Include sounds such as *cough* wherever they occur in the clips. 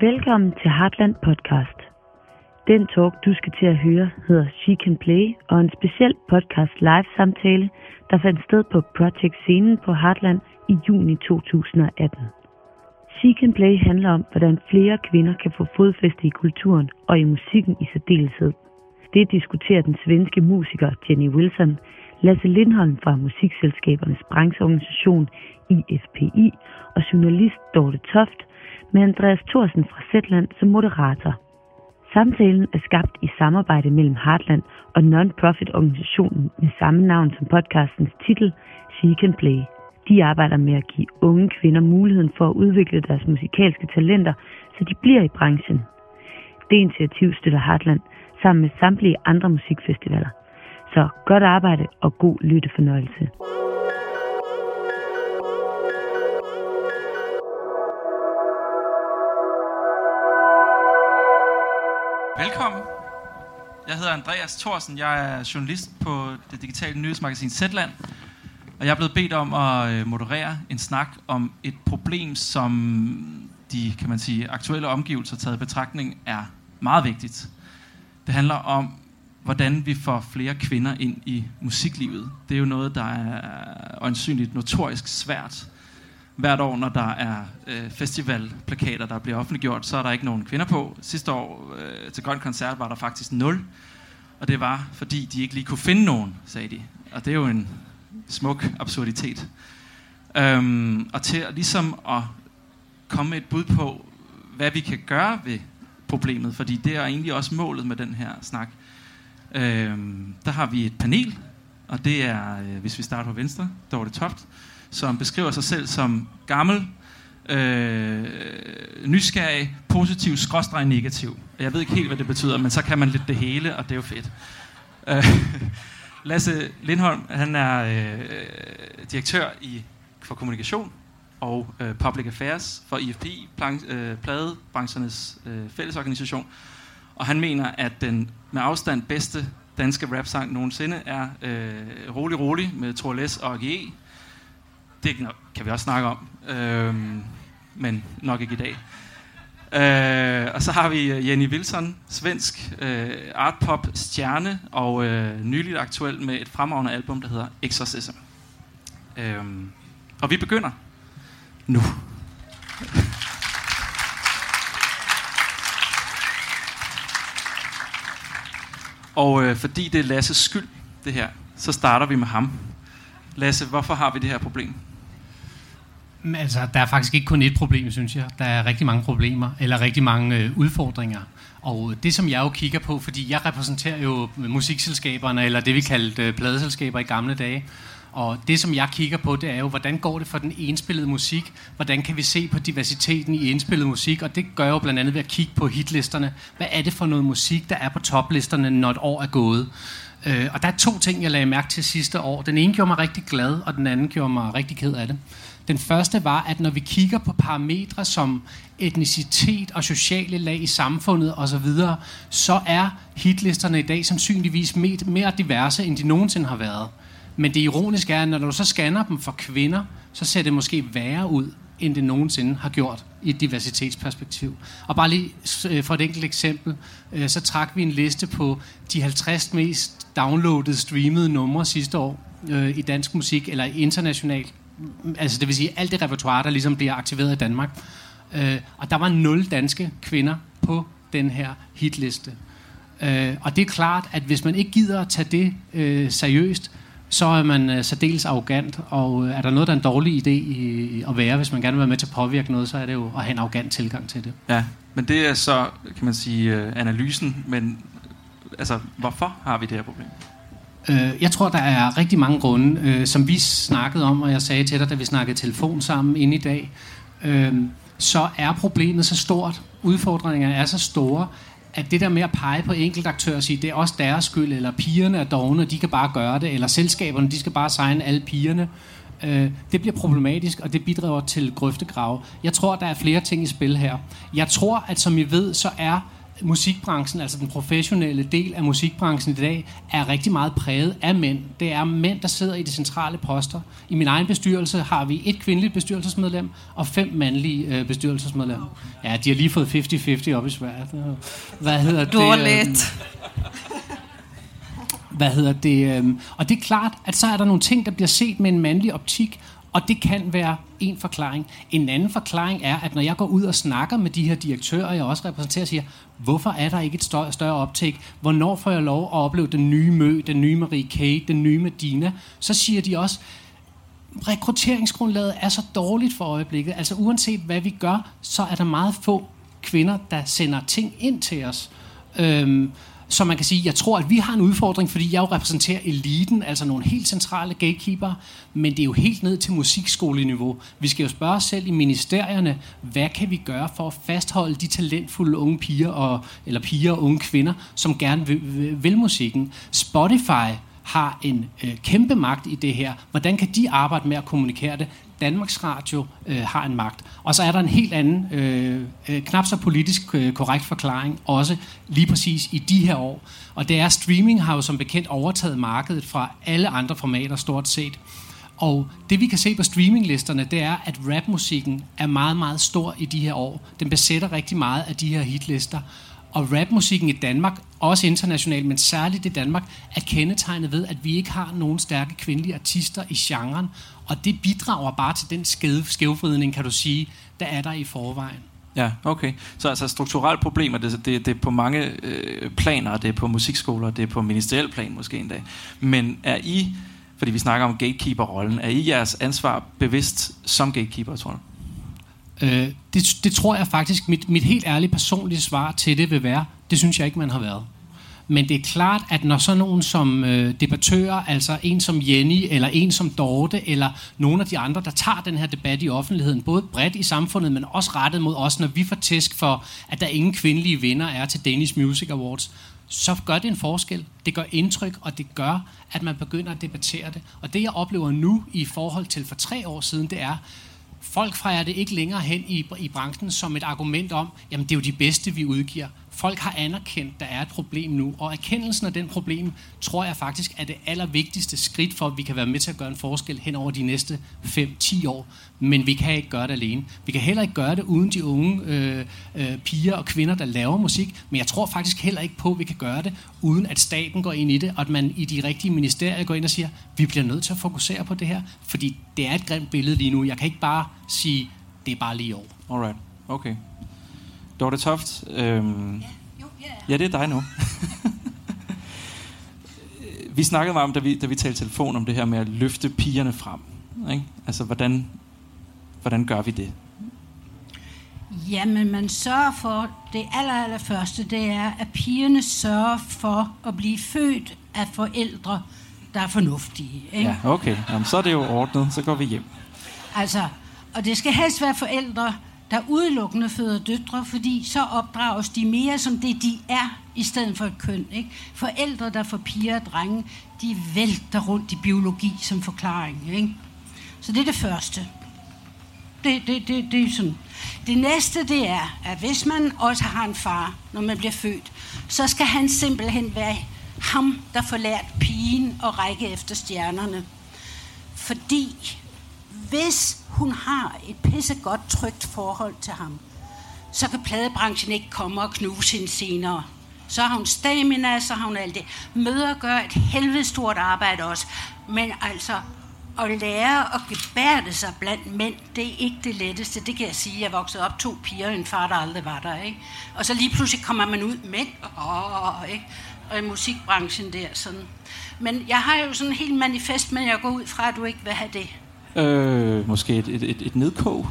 Velkommen til Heartland Podcast. Den talk, du skal til at høre, hedder She Can Play, og en speciel podcast live-samtale, der fandt sted på Project Scenen på Heartland i juni 2018. She Can Play handler om, hvordan flere kvinder kan få fodfæste i kulturen og i musikken i særdeleshed. Det diskuterer den svenske musiker Jenny Wilson, Lasse Lindholm fra Musikselskabernes brancheorganisation IFPI og journalist Dorte Toft med Andreas Thorsen fra Zetland som moderator. Samtalen er skabt i samarbejde mellem Heartland og non-profit organisationen med samme navn som podcastens titel, She Can Play. De arbejder med at give unge kvinder muligheden for at udvikle deres musikalske talenter, så de bliver i branchen. Det initiativ støtter Heartland sammen med samtlige andre musikfestivaler. Så godt arbejde og god lyttefornøjelse. Velkommen. Jeg hedder Andreas Thorsen. Jeg er journalist på det digitale nyhedsmagasin Zetland. Og jeg er blevet bedt om at øh, moderere en snak om et problem, som de kan man sige, aktuelle omgivelser taget i betragtning er meget vigtigt. Det handler om, hvordan vi får flere kvinder ind i musiklivet. Det er jo noget, der er øjensynligt notorisk svært. Hvert år, når der er øh, festivalplakater, der bliver offentliggjort, så er der ikke nogen kvinder på. Sidste år øh, til Grøn Koncert var der faktisk nul. Og det var, fordi de ikke lige kunne finde nogen, sagde de. Og det er jo en smuk absurditet. Øhm, og til ligesom at komme med et bud på, hvad vi kan gøre ved problemet, fordi det er egentlig også målet med den her snak. Øh, der har vi et panel, og det er, øh, hvis vi starter på venstre, Dorte Toft, som beskriver sig selv som gammel, øh, nysgerrig, positiv, skråstreg negativ. Jeg ved ikke helt, hvad det betyder, men så kan man lidt det hele, og det er jo fedt. Øh, *laughs* Lasse Lindholm, han er øh, direktør i for kommunikation og øh, public affairs for IFPI, plan, øh, pladebranchernes øh, fællesorganisation. Og han mener, at den med afstand bedste danske rapsang nogensinde er øh, Rolig Rolig med Thor og GE. Det kan vi også snakke om, øh, men nok ikke i dag. Øh, og så har vi øh, Jenny Wilson, svensk øh, artpop stjerne og øh, nyligt aktuel med et fremragende album, der hedder Exorcism. Øh, og vi begynder nu. *laughs* Og øh, fordi det er Lasses skyld, det her, så starter vi med ham. Lasse, hvorfor har vi det her problem? Altså, der er faktisk ikke kun ét problem, synes jeg. Der er rigtig mange problemer, eller rigtig mange øh, udfordringer. Og øh, det, som jeg jo kigger på, fordi jeg repræsenterer jo musikselskaberne, eller det vi kaldte øh, pladeselskaber i gamle dage, og det, som jeg kigger på, det er jo, hvordan går det for den indspillede musik? Hvordan kan vi se på diversiteten i indspillet musik? Og det gør jeg jo blandt andet ved at kigge på hitlisterne. Hvad er det for noget musik, der er på toplisterne, når et år er gået? Øh, og der er to ting, jeg lagde mærke til sidste år. Den ene gjorde mig rigtig glad, og den anden gjorde mig rigtig ked af det. Den første var, at når vi kigger på parametre som etnicitet og sociale lag i samfundet osv., så er hitlisterne i dag sandsynligvis mere diverse, end de nogensinde har været. Men det ironiske er, at når du så scanner dem for kvinder, så ser det måske værre ud, end det nogensinde har gjort i et diversitetsperspektiv. Og bare lige øh, for et enkelt eksempel, øh, så trak vi en liste på de 50 mest downloadede, streamede numre sidste år øh, i dansk musik, eller internationalt. Altså det vil sige alt det repertoire, der ligesom bliver aktiveret i Danmark. Og der var nul danske kvinder på den her hitliste. Og det er klart, at hvis man ikke gider at tage det seriøst, så er man uh, særdeles arrogant, og uh, er der noget, der er en dårlig idé i, at være, hvis man gerne vil være med til at påvirke noget, så er det jo at have en arrogant tilgang til det. Ja, men det er så, kan man sige, uh, analysen, men altså, hvorfor har vi det her problem? Uh, jeg tror, der er rigtig mange grunde, uh, som vi snakkede om, og jeg sagde til dig, da vi snakkede telefon sammen ind i dag, uh, så er problemet så stort, udfordringerne er så store, at det der med at pege på enkeltaktører og sige, det er også deres skyld, eller pigerne er dogne, de kan bare gøre det, eller selskaberne, de skal bare signe alle pigerne, øh, det bliver problematisk, og det bidrager til grøftegrave. Jeg tror, der er flere ting i spil her. Jeg tror, at som I ved, så er musikbranchen, altså den professionelle del af musikbranchen i dag, er rigtig meget præget af mænd. Det er mænd, der sidder i de centrale poster. I min egen bestyrelse har vi et kvindeligt bestyrelsesmedlem og fem mandlige øh, bestyrelsesmedlemmer. Ja, de har lige fået 50-50 op i Sverige. Hvad hedder det? Dårligt. Hvad hedder det? Og det er klart, at så er der nogle ting, der bliver set med en mandlig optik, og det kan være en forklaring. En anden forklaring er, at når jeg går ud og snakker med de her direktører, jeg også repræsenterer, siger, hvorfor er der ikke et større, større optag? Hvornår får jeg lov at opleve den nye Mø, den nye Marie Kate, den nye Medina? Så siger de også, rekrutteringsgrundlaget er så dårligt for øjeblikket. Altså uanset hvad vi gør, så er der meget få kvinder, der sender ting ind til os. Øhm, så man kan sige, jeg tror, at vi har en udfordring, fordi jeg jo repræsenterer eliten, altså nogle helt centrale gatekeeper, men det er jo helt ned til musikskoleniveau. Vi skal jo spørge os selv i ministerierne, hvad kan vi gøre for at fastholde de talentfulde unge piger, og, eller piger og unge kvinder, som gerne vil, vil, vil musikken. Spotify har en øh, kæmpe magt i det her. Hvordan kan de arbejde med at kommunikere det? Danmarks Radio øh, har en magt. Og så er der en helt anden, øh, øh, knap så politisk øh, korrekt forklaring, også lige præcis i de her år. Og det er, streaming har jo som bekendt overtaget markedet fra alle andre formater stort set. Og det vi kan se på streaminglisterne, det er, at rapmusikken er meget, meget stor i de her år. Den besætter rigtig meget af de her hitlister. Og rapmusikken i Danmark, også internationalt, men særligt i Danmark, er kendetegnet ved, at vi ikke har nogen stærke kvindelige artister i genren. Og det bidrager bare til den skævvridning, kan du sige, der er der i forvejen. Ja, okay. Så altså strukturelle problemer, det, det, det er på mange øh, planer, det er på musikskoler, det er på ministeriel plan måske endda. Men er I, fordi vi snakker om gatekeeper-rollen, er I jeres ansvar bevidst som gatekeeper, tror du? Øh, det, det tror jeg faktisk, mit, mit helt ærlige personlige svar til det vil være, det synes jeg ikke, man har været. Men det er klart, at når så nogen som øh, debattører, altså en som Jenny, eller en som Dorte, eller nogle af de andre, der tager den her debat i offentligheden, både bredt i samfundet, men også rettet mod os, når vi får tæsk for, at der ingen kvindelige vinder er til Danish Music Awards, så gør det en forskel. Det gør indtryk, og det gør, at man begynder at debattere det. Og det, jeg oplever nu i forhold til for tre år siden, det er, folk fejrer det ikke længere hen i, i branchen som et argument om, jamen det er jo de bedste, vi udgiver folk har anerkendt, der er et problem nu, og erkendelsen af den problem, tror jeg faktisk er det allervigtigste skridt for, at vi kan være med til at gøre en forskel hen over de næste 5-10 år. Men vi kan ikke gøre det alene. Vi kan heller ikke gøre det uden de unge øh, øh, piger og kvinder, der laver musik, men jeg tror faktisk heller ikke på, at vi kan gøre det, uden at staten går ind i det, og at man i de rigtige ministerier går ind og siger, vi bliver nødt til at fokusere på det her, fordi det er et grimt billede lige nu. Jeg kan ikke bare sige, det er bare lige over. Alright, okay. Dorte Toft. Øhm, ja, det er dig nu. *laughs* vi snakkede meget om, da vi, da vi talte telefon, om det her med at løfte pigerne frem. Ikke? Altså, hvordan, hvordan gør vi det? Jamen, man sørger for, det aller, aller første, det er, at pigerne sørger for at blive født af forældre, der er fornuftige. Ikke? Ja, okay. Jamen, så er det jo ordnet. Så går vi hjem. Altså, og det skal helst være forældre, der udelukkende føder døtre, fordi så opdrages de mere som det, de er, i stedet for et køn. Ikke? Forældre, der får piger og drenge, de vælter rundt i biologi som forklaring. Ikke? Så det er det første. Det, det, det, det er sådan. Det næste, det er, at hvis man også har en far, når man bliver født, så skal han simpelthen være ham, der får lært pigen at række efter stjernerne. Fordi hvis hun har et pissegodt, trygt forhold til ham, så kan pladebranchen ikke komme og knuse hende senere. Så har hun stamina, så har hun alt det. Møder gør et helvede stort arbejde også. Men altså, at lære at gebærde sig blandt mænd, det er ikke det letteste. Det kan jeg sige. Jeg voksede op to piger og en far, der aldrig var der. Ikke? Og så lige pludselig kommer man ud mænd, Åh, ikke? og i musikbranchen der. Sådan. Men jeg har jo sådan en helt manifest men jeg går ud fra, at du ikke vil have det. Øh, måske et, et, et, et nedkog.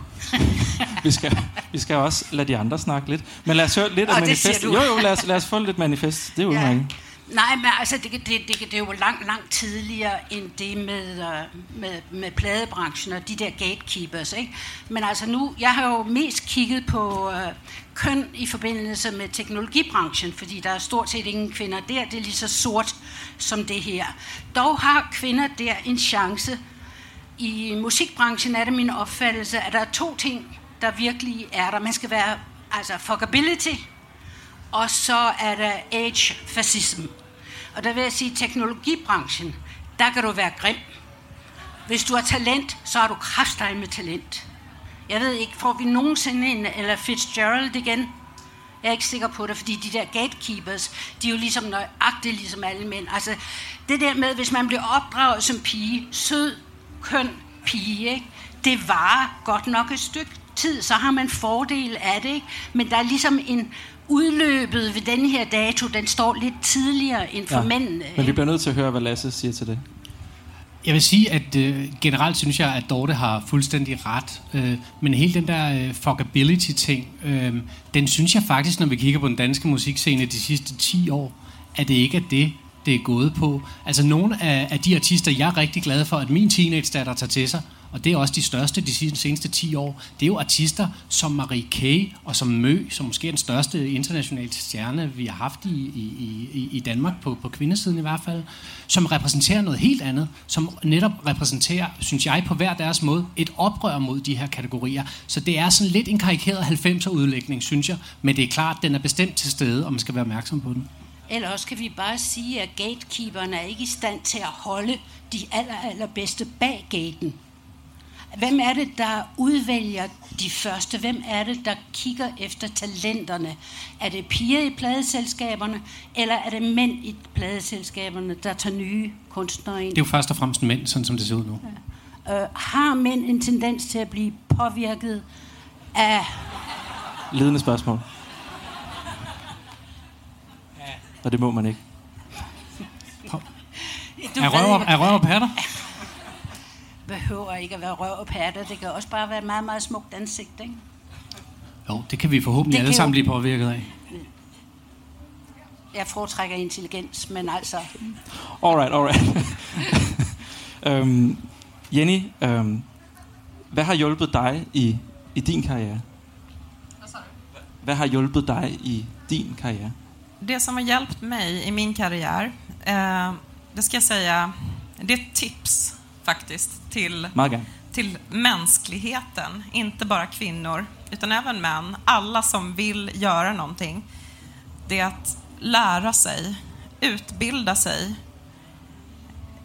*laughs* vi, skal, vi skal også lade de andre snakke lidt. Men lad os høre lidt af manifest. Jo, jo, lad os, lad os få lidt manifest. Det er jo ja. Nej, men altså, det, det, det, det er jo langt, langt tidligere end det med, uh, med, med pladebranchen og de der gatekeepers. Ikke? Men altså nu, jeg har jo mest kigget på uh, køn i forbindelse med teknologibranchen, fordi der er stort set ingen kvinder der. Det er lige så sort som det her. Dog har kvinder der en chance i musikbranchen er det min opfattelse, at der er to ting, der virkelig er der. Man skal være altså fuckability, og så er der age-fascism. Og der vil jeg sige, teknologibranchen, der kan du være grim. Hvis du har talent, så har du kraftdig med talent. Jeg ved ikke, får vi nogensinde en eller Fitzgerald igen? Jeg er ikke sikker på det, fordi de der gatekeepers, de er jo ligesom nøjagtige ligesom alle mænd. Altså, det der med, hvis man bliver opdraget som pige, sød, køn pige, ikke? det var godt nok et stykke tid, så har man fordel af det. Ikke? Men der er ligesom en udløbet ved den her dato, den står lidt tidligere end for ja, mændene. Men vi bliver nødt til at høre, hvad Lasse siger til det. Jeg vil sige, at øh, generelt synes jeg, at Dorte har fuldstændig ret. Øh, men hele den der øh, fuckability-ting, øh, den synes jeg faktisk, når vi kigger på den danske musikscene de sidste 10 år, at det ikke er det, det er gået på. Altså nogle af, af de artister, jeg er rigtig glad for, at min teenage-datter tager til sig, og det er også de største de seneste 10 år, det er jo artister som Marie Kay og som Mø, som måske er den største internationale stjerne, vi har haft i, i, i, i Danmark, på, på kvindesiden i hvert fald, som repræsenterer noget helt andet, som netop repræsenterer, synes jeg, på hver deres måde, et oprør mod de her kategorier. Så det er sådan lidt en karikeret 90'er udlægning, synes jeg, men det er klart, at den er bestemt til stede, og man skal være opmærksom på den. Eller også kan vi bare sige, at gatekeeperne er ikke i stand til at holde de aller, allerbedste bag gaten. Hvem er det, der udvælger de første? Hvem er det, der kigger efter talenterne? Er det piger i pladeselskaberne, eller er det mænd i pladeselskaberne, der tager nye kunstnere ind? Det er jo først og fremmest mænd, sådan som det ser ud nu. Ja. Øh, har mænd en tendens til at blive påvirket af... Ledende spørgsmål. Og det må man ikke. *laughs* Du er røv, er røv og patter? *laughs* behøver ikke at være røv og patter. Det kan også bare være et meget, meget smukt ansigt, ikke? Jo, det kan vi forhåbentlig det alle sammen blive påvirket af. Jeg foretrækker intelligens, men altså... Alright, alright. *laughs* øhm, Jenny, øhm, hvad har hjulpet dig i, i din karriere? Hvad har hjulpet dig i din karriere? Det som har hjälpt mig i min karriär, eh, det ska jag säga, det är ett tips faktiskt till, till mänskligheten. Inte bara kvinnor, utan även män. Alla som vill göra någonting. Det är att lära sig, utbilda sig.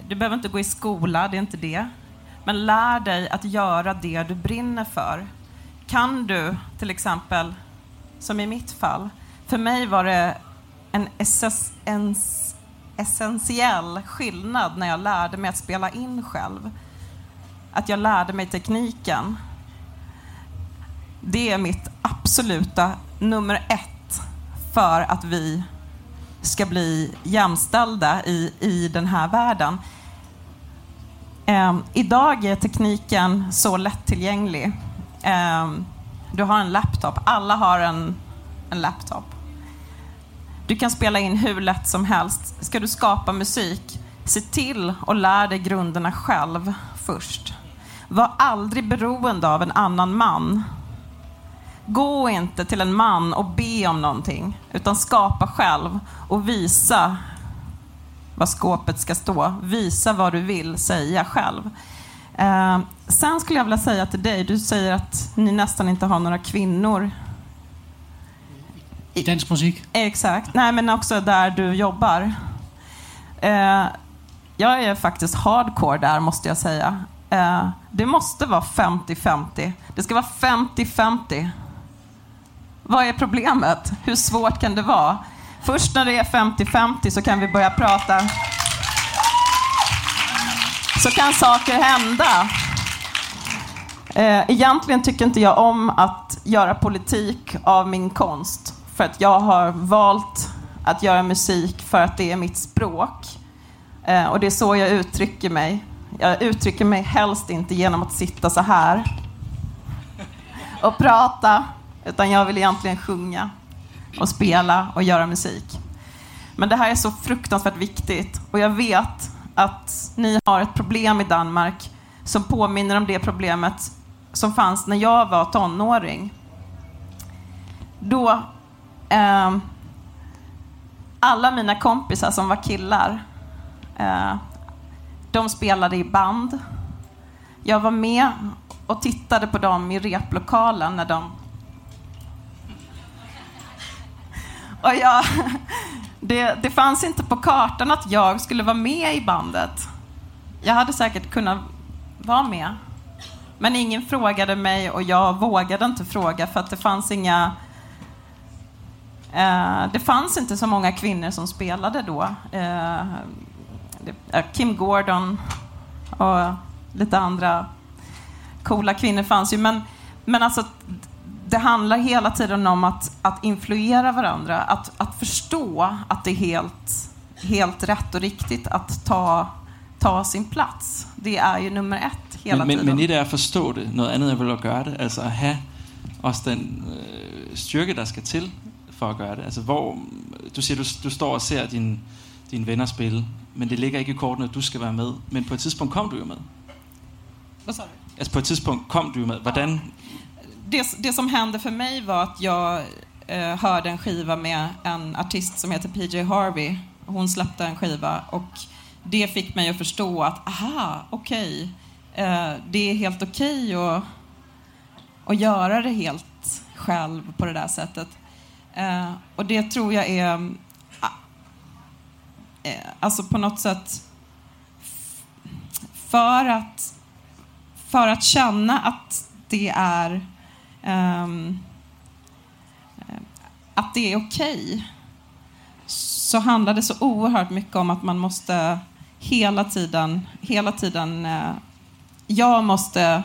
Du behöver inte gå i skola, det är inte det. Men lär dig att göra det du brinner för. Kan du, till exempel, som i mitt fall, för mig var det en, en essentiell skillnad när jag lärde mig att spela in själv. Att jag lärde mig tekniken. Det är mitt absoluta nummer ett för att vi ska bli jämställda i, i den här världen. Eh, idag är tekniken så lättillgänglig. Eh, du har en laptop. Alla har en, en laptop. Du kan spela in hur lätt som helst. Ska du skapa musik, se till och lär dig grunderna själv först. Var aldrig beroende av en annan man. Gå inte till en man och be om någonting, utan skapa själv och visa vad skåpet ska stå. Visa vad du vill säga själv. Eh, sen skulle jag vilja säga till dig, du säger att ni nästan inte har några kvinnor i dansk musik? Exakt. Nej, men också där du jobbar. Eh, jag är faktiskt hardcore där, måste jag säga. Eh, det måste vara 50-50. Det ska vara 50-50. Vad är problemet? Hur svårt kan det vara? Först när det är 50-50 så kan vi börja prata. Så kan saker hända. Eh, egentligen tycker inte jag om att göra politik av min konst. För att jag har valt att göra musik för att det är mitt språk. Eh, och det är så jag uttrycker mig. Jag uttrycker mig helst inte genom att sitta så här och prata, utan jag vill egentligen sjunga och spela och göra musik. Men det här är så fruktansvärt viktigt och jag vet att ni har ett problem i Danmark som påminner om det problemet som fanns när jag var tonåring. Då eh, alla mina kompisar som var killar, eh, de spelade i band. Jag var med och tittade på dem i replokalen när de och jag, det, det fanns inte på kartan att jag skulle vara med i bandet. Jag hade säkert kunnat vara med. Men ingen frågade mig och jag vågade inte fråga för att det fanns inga... Eh, det fanns inte så många kvinnor som spelade då. Eh, det, Kim Gordon och lite andra coola kvinnor fanns ju. Men, men alltså, det handlar hela tiden om att, att influera varandra, att, att förstå att det är helt, helt rätt och riktigt att ta, ta sin plats. Det är ju nummer ett hela men, tiden. Men, men et er at forstå det, noget andet er vel at gøre det. Altså at have også den øh, styrke, der skal til for at gøre det. Altså hvor, du siger, du, du står og ser din, dine venner spille, men det ligger ikke i kortene, at du skal være med. Men på et tidspunkt kom du jo med. Vad sa du? Altså på et tidspunkt kom du med. Hvordan, det, det som hände för mig var att jag eh, hörde en skiva med en artist som heter PJ Harvey. Hon släppte en skiva och det fick mig att förstå att, aha, okej, eh, det är helt okej att, att göra det helt själv på det där sättet. Eh, och det tror jag är, mm, eh, alltså på något sätt, för att, för att känna att det är ehm, eh, att det är okej så handlar det så oerhört mycket om att man måste hela tiden, hela tiden, eh, jag måste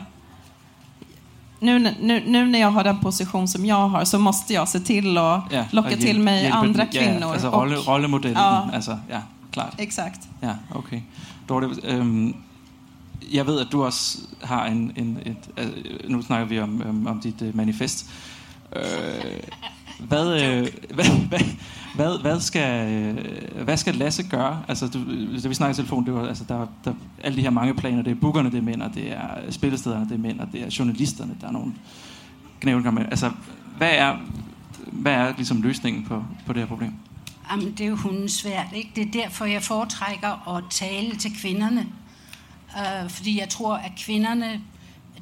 nu, nu, nu när jag har den position som jag har så måste jag se till att ja, locka hjæl- till mig hjælpe andra kvinnor. Ja, altså och- rolle, rollemodellen. Ja. Altså, ja, klart. Exakt. Ja, okay. Dorte, øhm, jeg ved, at du også har en... en et, øh, nu snakker vi om, om, om dit øh, manifest. Øh, hvad, øh, hvad, hvad, hvad, hvad, skal, øh, hvad skal Lasse gøre? Altså, du, da vi snakkede i telefon, det var, altså, der, der alle de her mange planer. Det er bookerne, det er mænd, og det er spillestederne, det er mænd, og det er journalisterne, der er nogle knævn. Altså, hvad er, hvad er ligesom løsningen på, på det her problem? Jamen, det er jo hunden svært, ikke? Det er derfor, jeg foretrækker at tale til kvinderne. Øh, fordi jeg tror, at kvinderne,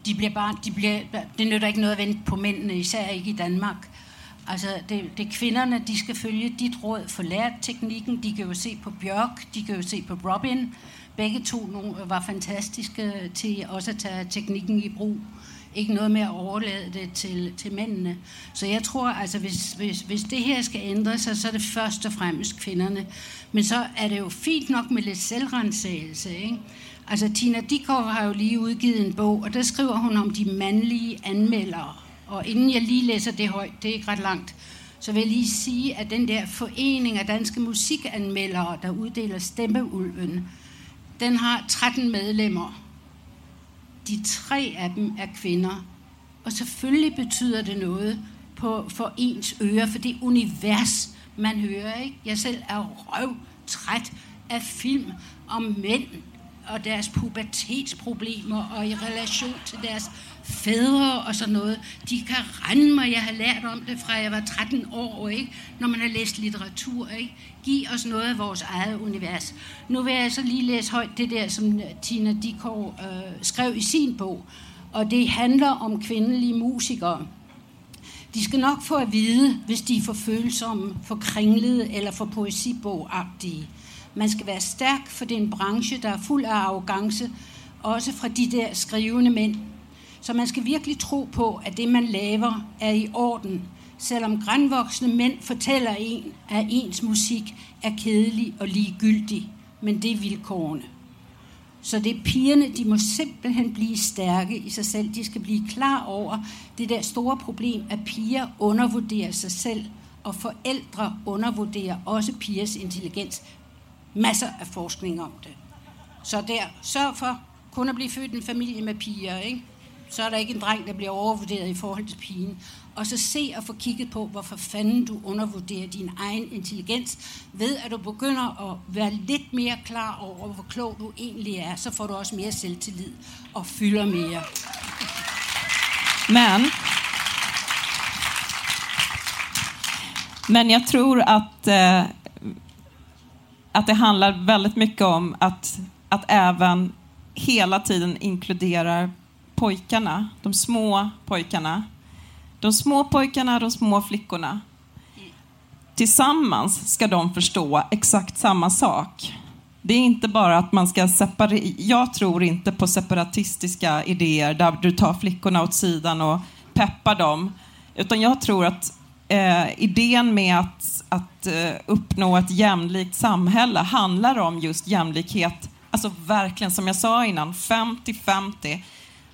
de bliver bare, de bliver, det nytter ikke noget at vente på mændene, især ikke i Danmark. Altså, det, det er kvinderne, de skal følge dit råd, for lært teknikken. De kan jo se på Bjørk, de kan jo se på Robin. Begge to var fantastiske til også at tage teknikken i brug. Ikke noget med at overlade det til, til mændene. Så jeg tror, altså, hvis, hvis, hvis det her skal ændre sig, så er det først og fremmest kvinderne. Men så er det jo fint nok med lidt selvrensagelse, ikke? Altså, Tina Dikov har jo lige udgivet en bog, og der skriver hun om de mandlige anmeldere. Og inden jeg lige læser det højt, det er ikke ret langt, så vil jeg lige sige, at den der forening af danske musikanmeldere, der uddeler Stemmeulven, den har 13 medlemmer. De tre af dem er kvinder. Og selvfølgelig betyder det noget på, for ens ører, for det univers, man hører. Ikke? Jeg selv er røv træt af film om mænd og deres pubertetsproblemer og i relation til deres fædre og sådan noget. De kan rende mig, jeg har lært om det fra jeg var 13 år, ikke? når man har læst litteratur. Ikke? Giv os noget af vores eget univers. Nu vil jeg så lige læse højt det der, som Tina Dikov øh, skrev i sin bog. Og det handler om kvindelige musikere. De skal nok få at vide, hvis de er for følsomme, for kringlede eller for poesibogagtige. Man skal være stærk, for det er en branche, der er fuld af arrogance, også fra de der skrivende mænd. Så man skal virkelig tro på, at det, man laver, er i orden. Selvom grænvoksne mænd fortæller en, at ens musik er kedelig og ligegyldig. Men det er vilkårene. Så det er pigerne, de må simpelthen blive stærke i sig selv. De skal blive klar over det der store problem, at piger undervurderer sig selv, og forældre undervurderer også pigers intelligens. Masser af forskning om det. Så der, sørg for kun at blive født i en familie med piger, ikke? Så er der ikke en dreng, der bliver overvurderet i forhold til pigen. Og så se og få kigget på, hvorfor fanden du undervurderer din egen intelligens, ved at du begynder at være lidt mere klar over, hvor klog du egentlig er, så får du også mere selvtillid og fylder mere. Men, men jag tror att, eh, att det handlar väldigt mycket om att, att även hela tiden inkludera pojkarna, de små pojkarna. De små pojkarna, de små flickorna. tillsammans ska de förstå exakt samma sak. Det är inte bara att man ska separera. Jag tror inte på separatistiska idéer där du tar flickorna åt sidan och peppar dem. Utan jag tror att eh, idén med att, att eh, uppnå ett jämlikt samhälle handlar om just jämlikhet. Alltså verkligen, som jag sa innan, 50-50.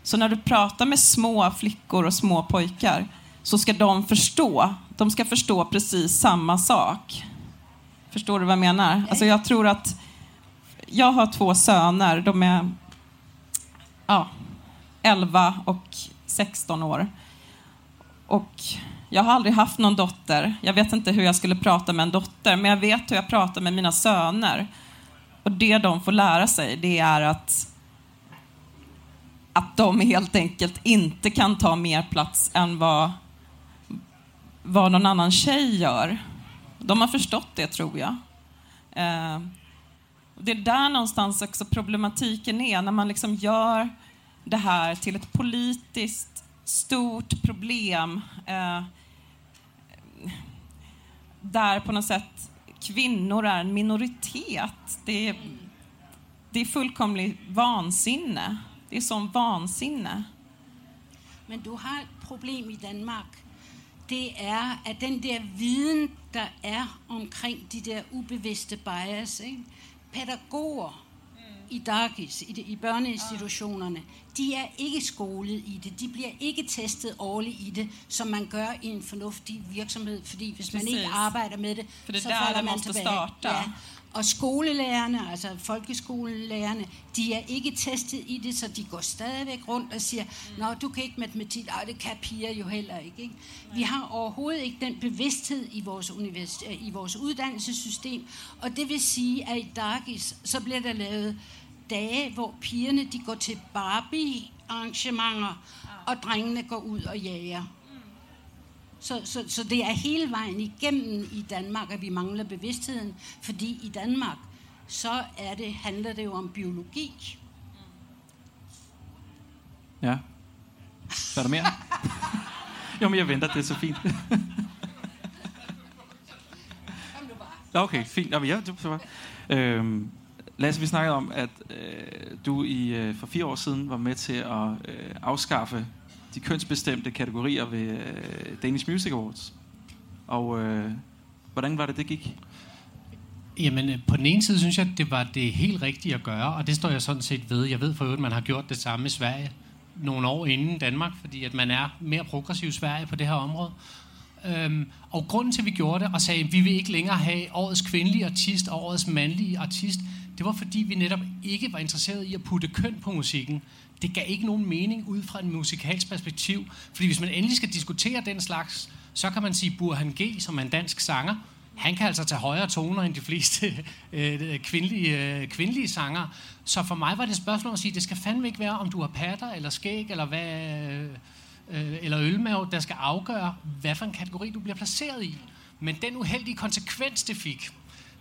Så när du pratar med små flickor och små pojkar så ska de förstå. De ska förstå precis samma sak. Förstår du vad jag menar? Alltså jag tror att jag har två söner. De är ja, 11 och 16 år. Och jag har aldrig haft någon dotter. Jag vet inte hur jag skulle prata med en dotter, men jag vet hur jag pratar med mina söner. Och det de får lära sig, det är att att de helt enkelt inte kan ta mer plats än vad, vad någon annan tjej gör. De har förstått det, tror jag. Eh, det är där någonstans också problematiken är, när man liksom gör det här till ett politiskt stort problem eh, där på något sätt kvinnor är en minoritet. Det är, det är fullkomligt vansinne. Det är sån vansinne. Men du har et problem i Danmark. Det er, at den der viden, der er omkring de der ubevidste bias, ikke? pædagoger i dagis, i, de, i børneinstitutionerne, de er ikke skolet i det. De bliver ikke testet årligt i det, som man gør i en fornuftig virksomhed, fordi hvis man ikke arbejder med det, For det så der, falder man tilbage. starta. Ja. Og skolelærerne, altså folkeskolelærerne, de er ikke testet i det, så de går stadigvæk rundt og siger, Nå, du kan ikke matematik, Ej, det kan piger jo heller ikke. ikke? Vi har overhovedet ikke den bevidsthed i vores, univers- i vores uddannelsessystem, og det vil sige, at i Dagis, så bliver der lavet dage, hvor pigerne de går til Barbie-arrangementer, og drengene går ud og jager. Så, så, så det er hele vejen igennem i Danmark, at vi mangler bevidstheden, fordi i Danmark, så er det, handler det jo om biologi. Ja. Så er der mere? jo, men jeg venter, det er så fint. Okay, fint. Jamen, ja, du, så Øhm, Lasse, vi snakkede om, at øh, du i øh, for fire år siden var med til at øh, afskaffe de kønsbestemte kategorier ved øh, Danish Music Awards. Og øh, hvordan var det, det gik? Jamen, øh, på den ene side synes jeg, at det var det helt rigtige at gøre, og det står jeg sådan set ved. Jeg ved for øvrigt, at man har gjort det samme i Sverige nogle år inden Danmark, fordi at man er mere progressiv i Sverige på det her område. Øhm, og grunden til, at vi gjorde det og sagde, at vi vil ikke længere have årets kvindelige artist og årets mandlige artist, det var fordi, vi netop ikke var interesseret i at putte køn på musikken. Det gav ikke nogen mening ud fra en musikalsk perspektiv, fordi hvis man endelig skal diskutere den slags, så kan man sige Burhan G., som er en dansk sanger, han kan altså tage højere toner end de fleste *laughs* øh, øh, kvindelige, øh, kvindelige sanger. Så for mig var det et spørgsmål om at sige, det skal fandme ikke være, om du har patter eller skæg, eller hvad... Øh, eller ølmave, der skal afgøre, hvad for en kategori du bliver placeret i. Men den uheldige konsekvens, det fik,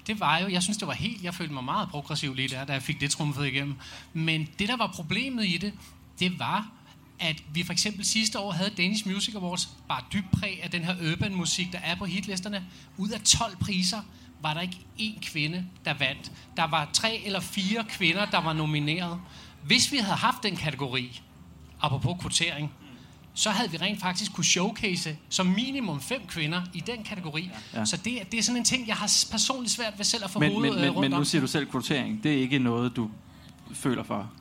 det var jo, jeg synes, det var helt, jeg følte mig meget progressiv lige der, da jeg fik det trumfet igennem. Men det, der var problemet i det, det var, at vi for eksempel sidste år havde Danish Music Awards, bare dybt præg af den her urban musik, der er på hitlisterne. Ud af 12 priser var der ikke én kvinde, der vandt. Der var tre eller fire kvinder, der var nomineret. Hvis vi havde haft den kategori, apropos kvotering, så havde vi rent faktisk kunne showcase som minimum fem kvinder i den kategori. Ja. Så det, er- det er sådan en ting, jeg har personligt svært ved selv at få Men, hovedet men, øh, men, rundt men nu siger du selv kvotering. Det er ikke noget, du føler for.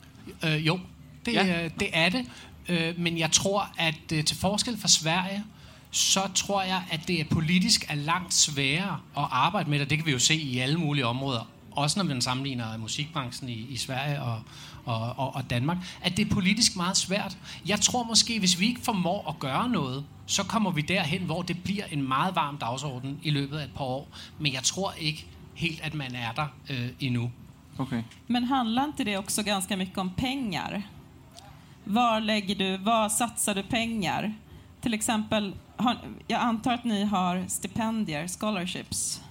Øh, jo, det, Ja. ja. det er det. Øh, men jeg tror, at øh, til forskel fra Sverige, så tror jeg, at det er politisk er langt sværere at arbejde med det. Det kan vi jo se i alle mulige områder. Også når man sammenligner musikbranchen i, i Sverige og, og, og, og Danmark. At det er politisk meget svært. Jeg tror måske, hvis vi ikke formår at gøre noget, så kommer vi derhen, hvor det bliver en meget varm dagsorden i løbet af et par år. Men jeg tror ikke helt, at man er der øh, endnu. Okay. Men handlar inte det också ganska mycket om pengar? Var lägger du, var satsar du pengar? Till exempel, har, jag antar att ni har stipendier, scholarships.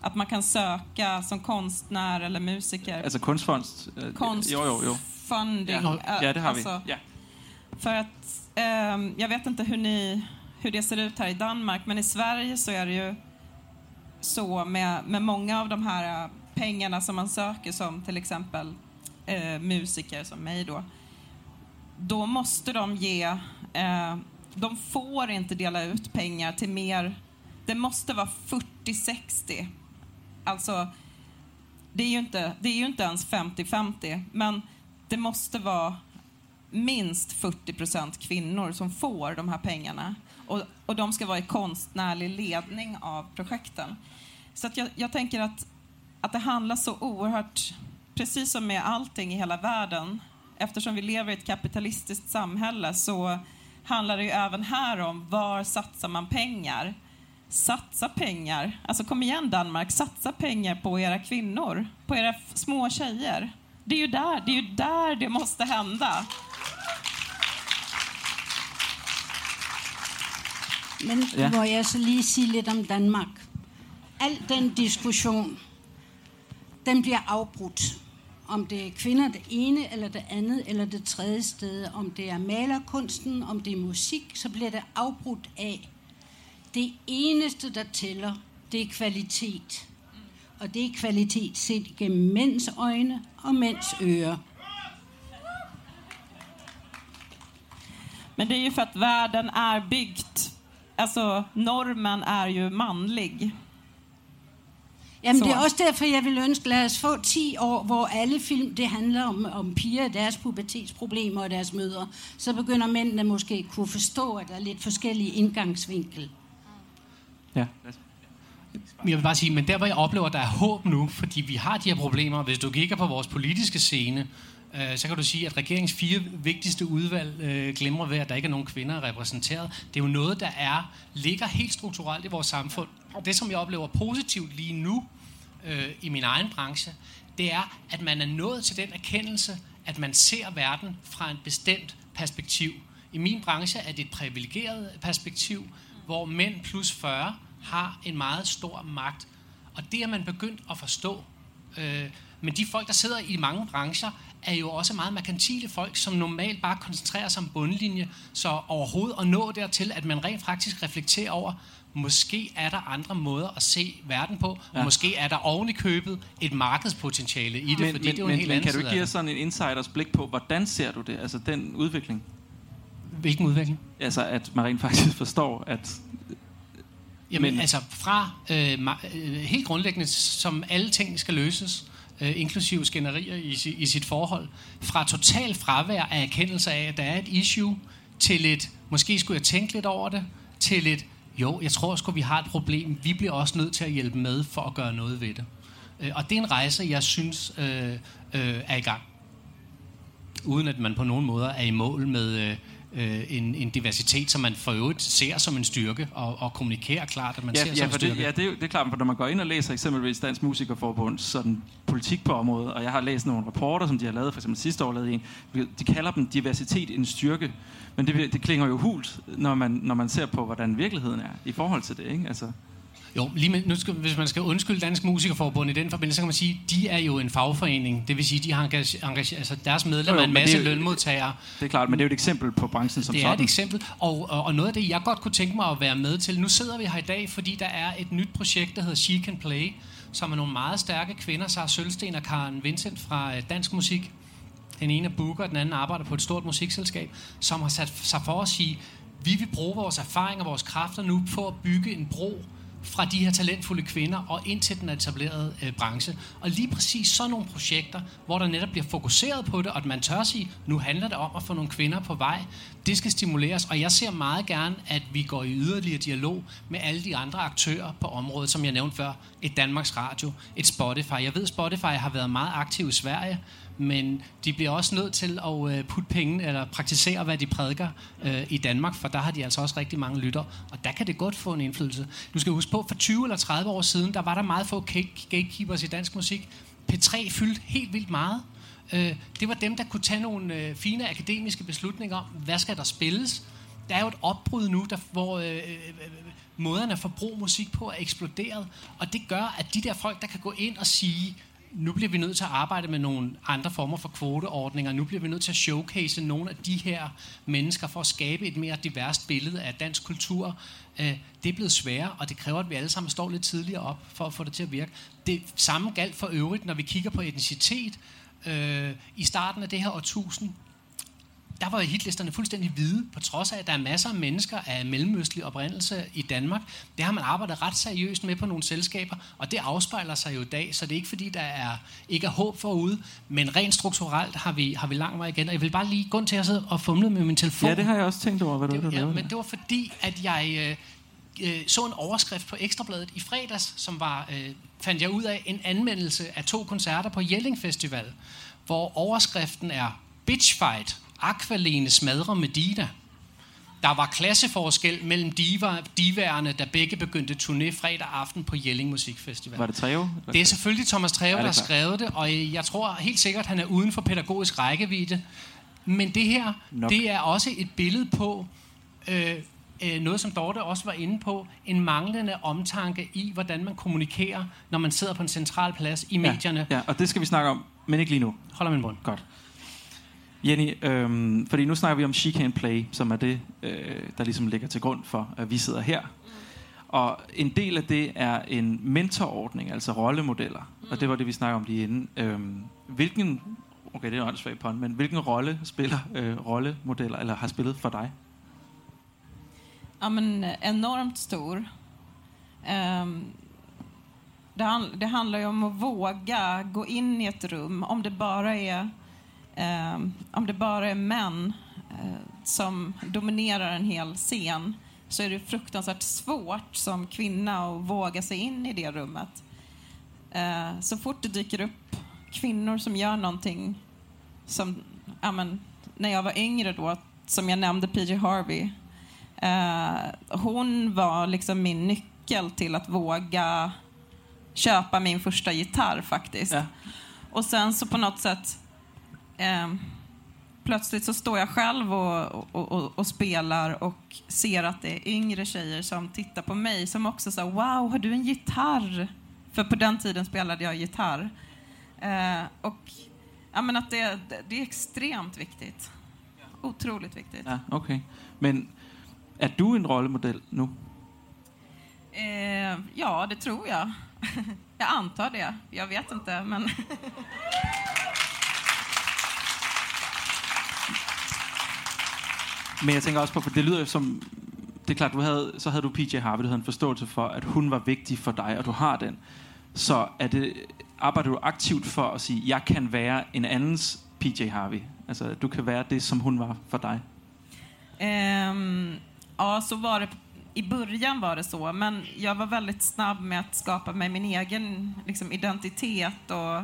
Att man kan söka som konstnär eller musiker. Altså kunstfond? øh, Konst, Jo, jo, jo. funding. Ja. det har vi. alltså, Ja. För att, ehm, jag vet inte hur, ni, hur det ser ut här i Danmark, men i Sverige så är det ju så med, med många av de här eh, pengarna som man söker som till exempel eh, musiker som mig då, då måste de ge, eh, de får inte dela ut pengar till mer, det måste vara 40-60. Alltså, det är, ju inte, det är ju inte ens 50-50, men det måste vara minst 40 procent kvinnor som får de här pengarna. Och, och de ska vara i konstnärlig ledning av projekten. Så att jag, jag tänker att, att det handlar så oerhört, precis som med allting i hela världen, eftersom vi lever i ett kapitalistiskt samhälle så handlar det ju även här om var satsar man pengar? Satsa pengar. Alltså kom igen Danmark, satsa pengar på era kvinnor, på era små tjejer. Det är ju där det, är ju där det måste hända. Men ja. må jeg så lige sige lidt om Danmark. Al den diskussion, den bliver afbrudt. Om det er kvinder det ene, eller det andet, eller det tredje sted. Om det er malerkunsten, om det er musik, så bliver det afbrudt af. Det eneste, der tæller, det er kvalitet. Og det er kvalitet set gennem mænds øjne og mænds ører. Men det är ju för att världen är byggt, alltså normen är ju manlig. Jamen, Så. det er også derfor, jeg vil ønske, lad os få 10 år, hvor alle film, det handler om, om piger, deres pubertetsproblemer og deres mødre. Så begynder mændene måske kunne forstå, at der er lidt forskellige indgangsvinkel. Ja. Jeg vil bare sige, men der hvor jeg oplever, at der er håb nu, fordi vi har de her problemer, hvis du kigger på vores politiske scene, øh, så kan du sige, at regeringens fire vigtigste udvalg øh, glemmer ved, at der ikke er nogen kvinder repræsenteret. Det er jo noget, der er ligger helt strukturelt i vores samfund. Og det, som jeg oplever positivt lige nu øh, i min egen branche, det er, at man er nået til den erkendelse, at man ser verden fra en bestemt perspektiv. I min branche er det et privilegeret perspektiv, hvor mænd plus 40 har en meget stor magt. Og det er man begyndt at forstå. Øh, men de folk, der sidder i mange brancher, er jo også meget merkantile folk, som normalt bare koncentrerer sig om bundlinje, så overhovedet at nå dertil, at man rent faktisk reflekterer over, måske er der andre måder at se verden på, ja. og måske er der oven i købet et markedspotentiale i det, Men, fordi men, det er jo en men, helt men anden kan du ikke give os sådan en insiders blik på, hvordan ser du det? Altså den udvikling? Hvilken udvikling? Altså at man rent faktisk *laughs* forstår, at... Jamen, Men- altså fra øh, øh, helt grundlæggende, som alle ting skal løses, øh, inklusive skænderier i, i sit forhold, fra total fravær af erkendelse af, at der er et issue, til et, måske skulle jeg tænke lidt over det, til et, jo, jeg tror sgu, vi har et problem, vi bliver også nødt til at hjælpe med for at gøre noget ved det. Øh, og det er en rejse, jeg synes øh, øh, er i gang. Uden at man på nogen måder er i mål med øh, øh, en, en diversitet, som man for øvrigt ser som en styrke, og, og kommunikerer klart, at man Ja, ser ja, som en for det, styrke. ja det, er, det er klart, for når man går ind og læser eksempelvis Dansk Musikerforbunds sådan, politik på området, og jeg har læst nogle rapporter, som de har lavet, for eksempel sidste år lavede en, de kalder dem diversitet en styrke, men det, det klinger jo hult, når man, når man ser på, hvordan virkeligheden er i forhold til det, ikke? Altså, Jo, lige med, nu skal, hvis man skal undskylde Dansk Musikerforbund i den forbindelse, så kan man sige, de er jo en fagforening. Det vil sige, de har engage, engage, altså deres medlemmer er en men det masse er jo- lønmodtagere. det er klart, men det er jo et eksempel på branchen som Det er et sådan. eksempel, og, og, og noget af det, jeg godt kunne tænke mig at være med til. Nu sidder vi her i dag, fordi der er et nyt projekt, der hedder She Can Play, som er nogle meget stærke kvinder, Sara Sølsten og Karen Vincent fra øh, Dansk Musik. Den ene er booker, den anden arbejder på et stort musikselskab, som har sat sig for at sige, vi vil bruge vores erfaring og vores kræfter nu på at bygge en bro fra de her talentfulde kvinder og ind til den etablerede øh, branche. Og lige præcis sådan nogle projekter, hvor der netop bliver fokuseret på det, og at man tør sige, nu handler det om at få nogle kvinder på vej, det skal stimuleres. Og jeg ser meget gerne, at vi går i yderligere dialog med alle de andre aktører på området, som jeg nævnte før. Et Danmarks Radio, et Spotify. Jeg ved, Spotify har været meget aktiv i Sverige, men de bliver også nødt til at øh, putte penge, eller praktisere, hvad de prædiker øh, i Danmark, for der har de altså også rigtig mange lytter, og der kan det godt få en indflydelse. Du skal huske på, for 20 eller 30 år siden, der var der meget få gatekeepers i dansk musik. P3 fyldte helt vildt meget. Øh, det var dem, der kunne tage nogle øh, fine akademiske beslutninger om, hvad skal der spilles. Der er jo et opbrud nu, der, hvor øh, øh, øh måderne at forbruge musik på er eksploderet, og det gør, at de der folk, der kan gå ind og sige, nu bliver vi nødt til at arbejde med nogle andre former for kvoteordninger. Nu bliver vi nødt til at showcase nogle af de her mennesker for at skabe et mere diverst billede af dansk kultur. Øh, det er blevet sværere, og det kræver, at vi alle sammen står lidt tidligere op for at få det til at virke. Det samme galt for øvrigt, når vi kigger på etnicitet. Øh, I starten af det her årtusind, der var hitlisterne fuldstændig hvide, på trods af, at der er masser af mennesker af mellemøstlig oprindelse i Danmark. Det har man arbejdet ret seriøst med på nogle selskaber, og det afspejler sig jo i dag, så det er ikke fordi, der er, ikke er håb forude, men rent strukturelt har vi, har vi lang vej igen. Og jeg vil bare lige gå til at sidde og fumle med min telefon. Ja, det har jeg også tænkt over, hvad du det, ja, men det var fordi, at jeg øh, så en overskrift på Ekstrabladet i fredags, som var, øh, fandt jeg ud af, en anmeldelse af to koncerter på Jelling Festival, hvor overskriften er Bitchfight, Aqualene smadrer Medina. Der var klasseforskel mellem diva, diværerne, der begge begyndte turné fredag aften på Jelling Musikfestival. Var det Treo? Det er selvfølgelig Thomas det der er har skrevet det, og jeg tror helt sikkert, han er uden for pædagogisk rækkevidde. Men det her, Nok. det er også et billede på, øh, øh, noget som Dorte også var inde på, en manglende omtanke i, hvordan man kommunikerer, når man sidder på en central plads i medierne. Ja, ja, og det skal vi snakke om, men ikke lige nu. Holder min mund. Godt. Jenny, øhm, fordi nu snakker vi om She Can Play, som er det, øh, der ligesom ligger til grund for, at vi sidder her. Og en del af det er en mentorordning, altså rollemodeller. Mm. Og det var det, vi snakker om lige inden. Øhm, hvilken, okay, det er en åndssvag men hvilken rolle spiller øh, rollemodeller, eller har spillet for dig? Ja, men eh, enormt stor. Ehm, det, han, det handlar ju om att våga gå in i ett rum, om det bara är, ehm, om det bara är män eh, som dominerar en hel scen så är det fruktansvärt svårt som kvinna att våga sig in i det rummet. Eh, så fort det dyker upp kvinnor som gör någonting som, ja, men, när jag var yngre då, som jag nämnde PJ Harvey, Eh, hon var liksom min nyckel till att våga köpa min första gitarr faktiskt. Ja. Och sen så på något sätt eh, plötsligt så står jag själv och, och, och, och spelar och ser att det är yngre tjejer som tittar på mig som också sa wow, har du en gitarr? För på den tiden spelade jag gitarr. Eh, och ja, men att det, det är extremt viktigt. Otroligt viktigt. Ja, okay. Men er du en rollemodel nu? Eh, ja, det tror jag. *laughs* jag antar det. Jag vet inte, men... *laughs* Men jeg tænker også på, for det lyder jo som... Det er klart, du havde, så havde du PJ Harvey, du havde en forståelse for, at hun var vigtig for dig, og du har den. Så er det, arbejder du aktivt for at sige, jeg kan være en andens PJ Harvey? Altså, du kan være det, som hun var for dig. Ehm, ja, så var det. I början var det så, men jag var väldigt snabb med att skapa mig min egen liksom, identitet och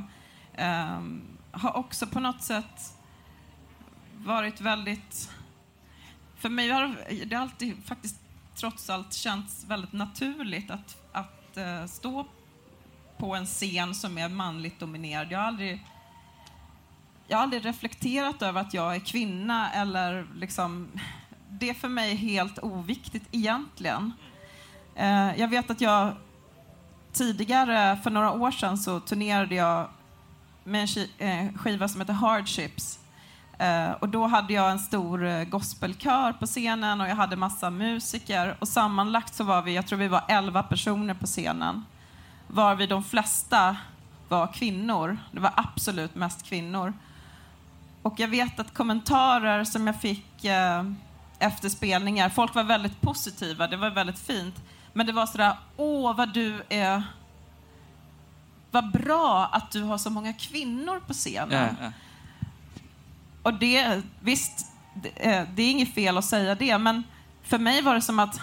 ehm, har också på något sätt varit väldigt... För mig har det alltid faktiskt trots allt känts väldigt naturligt att, att eh, stå på en scen som är manligt dominerad. Jag har aldrig jag har aldrig reflekterat över att jag är kvinna eller liksom det är för mig helt oviktigt egentligen. Eh, jag vet att jag tidigare, för några år sedan, så turnerade jag med en eh, skiva som heter Hardships. Eh, och då hade jag en stor eh, gospelkör på scenen och jag hade massa musiker. Och sammanlagt så var vi, jag tror vi var 11 personer på scenen. Var vi de flesta var kvinnor. Det var absolut mest kvinnor. Och jag vet att kommentarer som jag fick eh, efter spelningar, folk var väldigt positiva, det var väldigt fint. Men det var sådär, åh vad du är... Vad bra att du har så många kvinnor på scenen. ja. Och det, visst, det, eh, det är inget fel att säga det, men för mig var det som att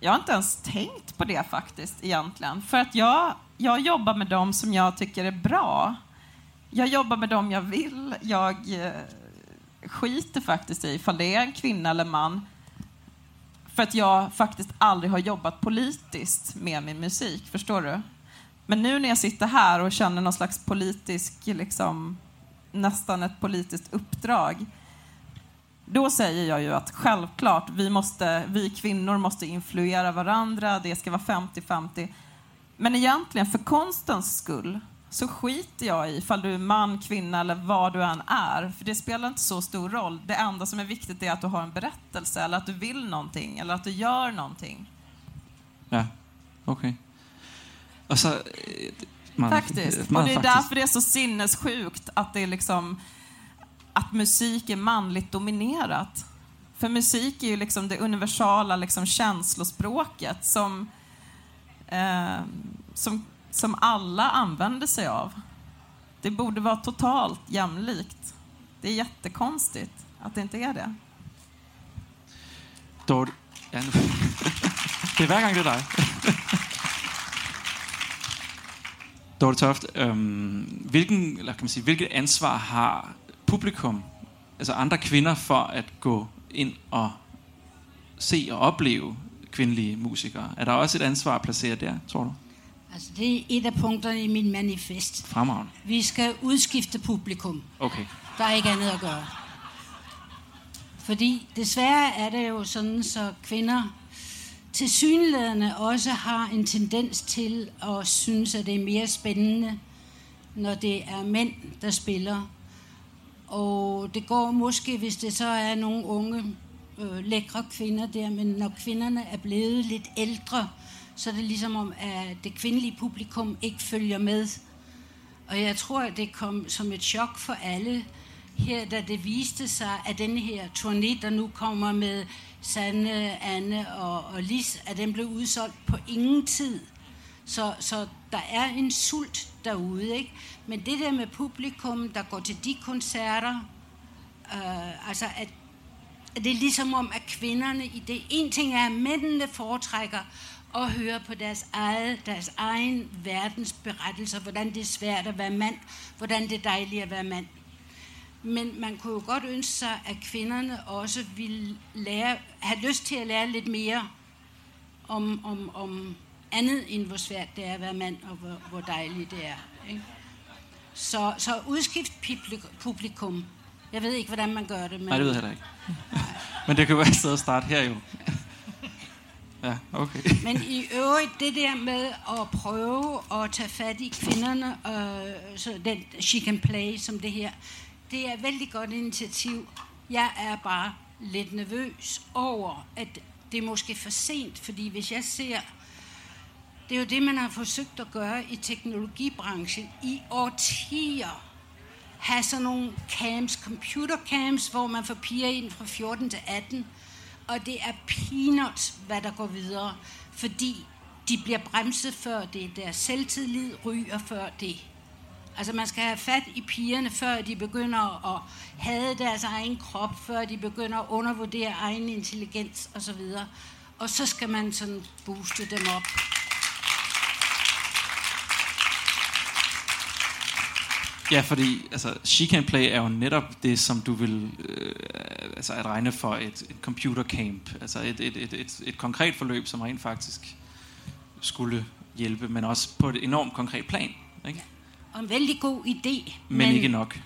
jag har inte ens tänkt på det faktiskt egentligen. För att jag, jag jobbar med dem som jag tycker är bra. Jag jobbar med dem jag vill. Jag eh, skiter faktiskt i ifall det är en kvinna eller man. För att jag faktiskt aldrig har jobbat politiskt med min musik, förstår du? Men nu när jag sitter här och känner någon slags politisk, liksom, nästan ett politiskt uppdrag. Då säger jag ju att självklart, vi, måste, vi kvinnor måste influera varandra, det ska vara 50-50. Men egentligen, för konstens skull, så skiter jag i ifall du är man, kvinna eller vad du än är. För det spelar inte så stor roll. Det enda som är viktigt är att du har en berättelse eller att du vill någonting eller att du gör någonting. Ja, okay. Og så... øh, Man, Faktiskt. Och det är faktisk. därför det är så sinnessjukt att det är liksom att musik är manligt dominerat. För musik är ju liksom det universala liksom känslospråket som, eh, som, som alla använder sig av. Det borde vara totalt jämlikt. Det är jättekonstigt att det inte är det. Då, Ja, *laughs* nu. det är varje gång *laughs* det där. dig. Dorte Toft, øhm, hvilken, eller kan man sige, hvilket ansvar har publikum, altså andre kvinder, for at gå ind og se og opleve kvindelige musikere? Er der også et ansvar at placere der, tror du? Altså, det er et af punkterne i min manifest. Fremragende. Vi skal udskifte publikum. Okay. Der er ikke andet at gøre. Fordi desværre er det jo sådan, så kvinder til synlædende også har en tendens til at synes, at det er mere spændende, når det er mænd, der spiller. Og det går måske, hvis det så er nogle unge, øh, lækre kvinder der, men når kvinderne er blevet lidt ældre, så er det ligesom om, at det kvindelige publikum ikke følger med. Og jeg tror, at det kom som et chok for alle her, da det viste sig, at den her turné, der nu kommer med Sanne, Anne og, og Lis, at den blev udsolgt på ingen tid. Så, så der er en sult derude, ikke? Men det der med publikum, der går til de koncerter, øh, altså at, at det er ligesom om, at kvinderne i det, en ting er, at mændene foretrækker at høre på deres, eget, deres egen verdens berettelser, hvordan det er svært at være mand, hvordan det er dejligt at være mand. Men man kunne jo godt ønske sig, at kvinderne også ville lære, have lyst til at lære lidt mere om, om, om andet end hvor svært det er at være mand, og hvor, hvor dejligt det er. Ikke? Så, så udskift publik- publikum. Jeg ved ikke, hvordan man gør det. Men Nej, det ved jeg heller ikke. *laughs* Men det kan jo være et sted at starte her jo. Ja, okay. *laughs* Men i øvrigt, det der med at prøve at tage fat i kvinderne, øh, så den she can play som det her, det er et vældig godt initiativ. Jeg er bare lidt nervøs over, at det er måske for sent, fordi hvis jeg ser, det er jo det, man har forsøgt at gøre i teknologibranchen i årtier. Have sådan nogle cams, computercams, hvor man får piger ind fra 14 til 18, og det er peanuts, hvad der går videre, fordi de bliver bremset før det, deres selvtillid ryger før det. Altså man skal have fat i pigerne, før de begynder at hade deres egen krop, før de begynder at undervurdere egen intelligens osv. Og så skal man sådan booste dem op. Ja, fordi altså, she can play er jo netop det, som du vil øh, altså at regne for et, et computer camp. Altså et, et, et, et, et konkret forløb, som rent faktisk skulle hjælpe, men også på et enormt konkret plan. Ikke? Og en vældig god idé. Men, men ikke nok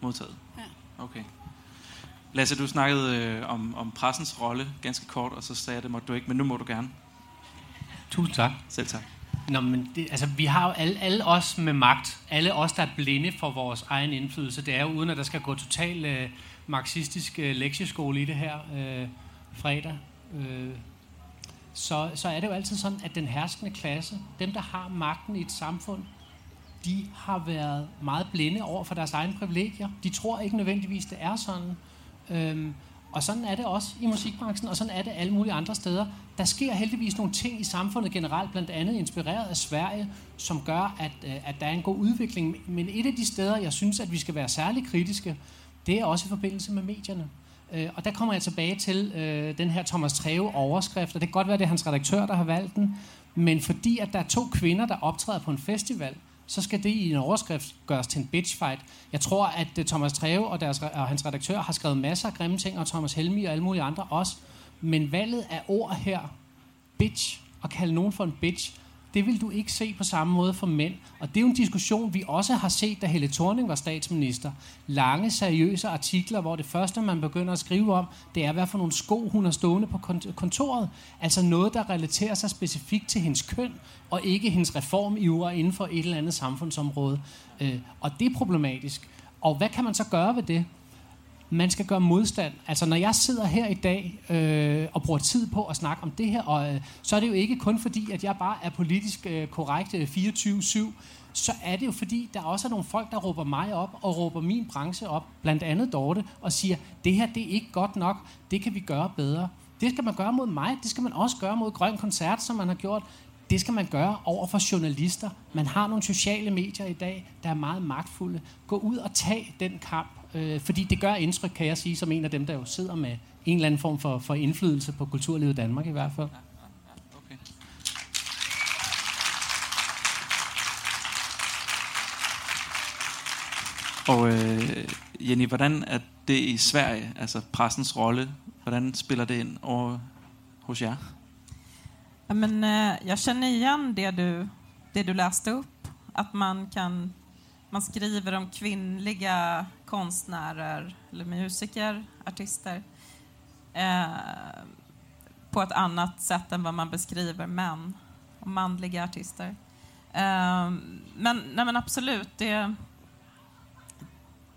modtaget. Ja. Okay. Lasse, du snakkede øh, om, om pressens rolle ganske kort, og så sagde jeg, det måtte du ikke, men nu må du gerne. Tusind tak. Selv tak. Nå, men det, altså, vi har jo alle, alle os med magt, alle os, der er blinde for vores egen indflydelse. Det er jo uden, at der skal gå total øh, marxistisk øh, lektieskole i det her øh, fredag. Øh, så, så er det jo altid sådan, at den herskende klasse, dem, der har magten i et samfund, de har været meget blinde over for deres egne privilegier. De tror ikke nødvendigvis, det er sådan. Øhm, og sådan er det også i musikbranchen, og sådan er det alle mulige andre steder. Der sker heldigvis nogle ting i samfundet generelt, blandt andet inspireret af Sverige, som gør, at, øh, at der er en god udvikling. Men et af de steder, jeg synes, at vi skal være særlig kritiske, det er også i forbindelse med medierne. Øh, og der kommer jeg tilbage til øh, den her Thomas Treve overskrift, og det kan godt være, det er hans redaktør, der har valgt den, men fordi at der er to kvinder, der optræder på en festival, så skal det i en overskrift gøres til en bitchfight. Jeg tror, at øh, Thomas Treve og, deres, og hans redaktør har skrevet masser af grimme ting, og Thomas Helmi og alle mulige andre også. Men valget af ord her, bitch, og kalde nogen for en bitch, det vil du ikke se på samme måde for mænd. Og det er jo en diskussion, vi også har set, da Helle Thorning var statsminister. Lange, seriøse artikler, hvor det første, man begynder at skrive om, det er, hvad for nogle sko, hun har stående på kontoret. Altså noget, der relaterer sig specifikt til hendes køn, og ikke hendes reformiver inden for et eller andet samfundsområde. Øh, og det er problematisk. Og hvad kan man så gøre ved det? Man skal gøre modstand. Altså når jeg sidder her i dag øh, og bruger tid på at snakke om det her, og, øh, så er det jo ikke kun fordi, at jeg bare er politisk øh, korrekt øh, 24-7, så er det jo fordi, der også er nogle folk, der råber mig op og råber min branche op, blandt andet Dorte, og siger, det her det er ikke godt nok, det kan vi gøre bedre. Det skal man gøre mod mig, det skal man også gøre mod Grøn Koncert, som man har gjort. Det skal man gøre over for journalister. Man har nogle sociale medier i dag, der er meget magtfulde. Gå ud og tag den kamp. Øh, fordi det gør indtryk, kan jeg sige, som en af dem, der jo sidder med en eller anden form for, for indflydelse på kulturlivet i Danmark i hvert fald. Okay. Og øh, Jenny, hvordan er det i Sverige, altså pressens rolle, hvordan spiller det ind over hos jer? Men, eh, jag känner igen det du, det du läste upp, att man kan man skriver om kvinnliga konstnärer eller musiker, artister eh, på ett annat sätt än vad man beskriver män och manliga artister. Eh, men, nej men absolut, det,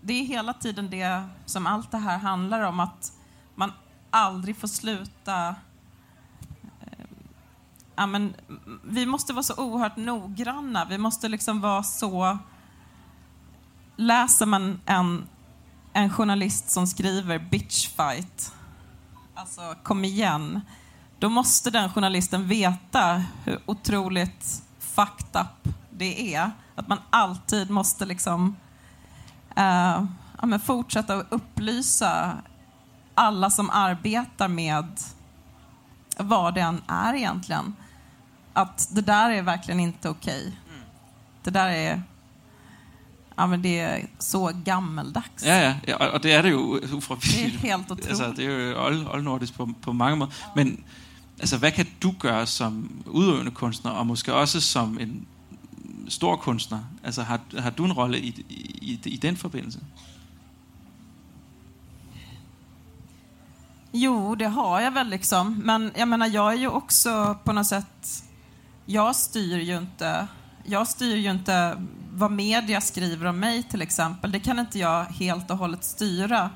det är hela tiden det som allt det här handlar om, att man aldrig får sluta eh, ja, men, vi måste vara så oerhört noggranna. Vi måste liksom vara så läser man en, en journalist som skriver bitch fight, alltså kom igen, då måste den journalisten veta hur otroligt fucked up det är. Att man alltid måste liksom uh, ja, men fortsätta att upplysa alla som arbetar med vad det än är egentligen. Att det där är verkligen inte okej. Okay. Mm. Det där är Ja, men det är så gammeldags. Ja, ja, ja og det er det jo ufravilligt. Det er helt utroligt. Altså, det er jo old, oldnordisk på, på mange måder. Men altså, hvad kan du gøre som udøvende kunstner, og måske også som en stor kunstner? Altså, har, har du en rolle i, i, i den forbindelse? Jo, det har jag väl liksom. Men jag menar, jag är ju också på något sätt... Jag styr ju inte jag styr ju inte vad media skriver om mig till exempel. Det kan inte jag helt och hållet styra.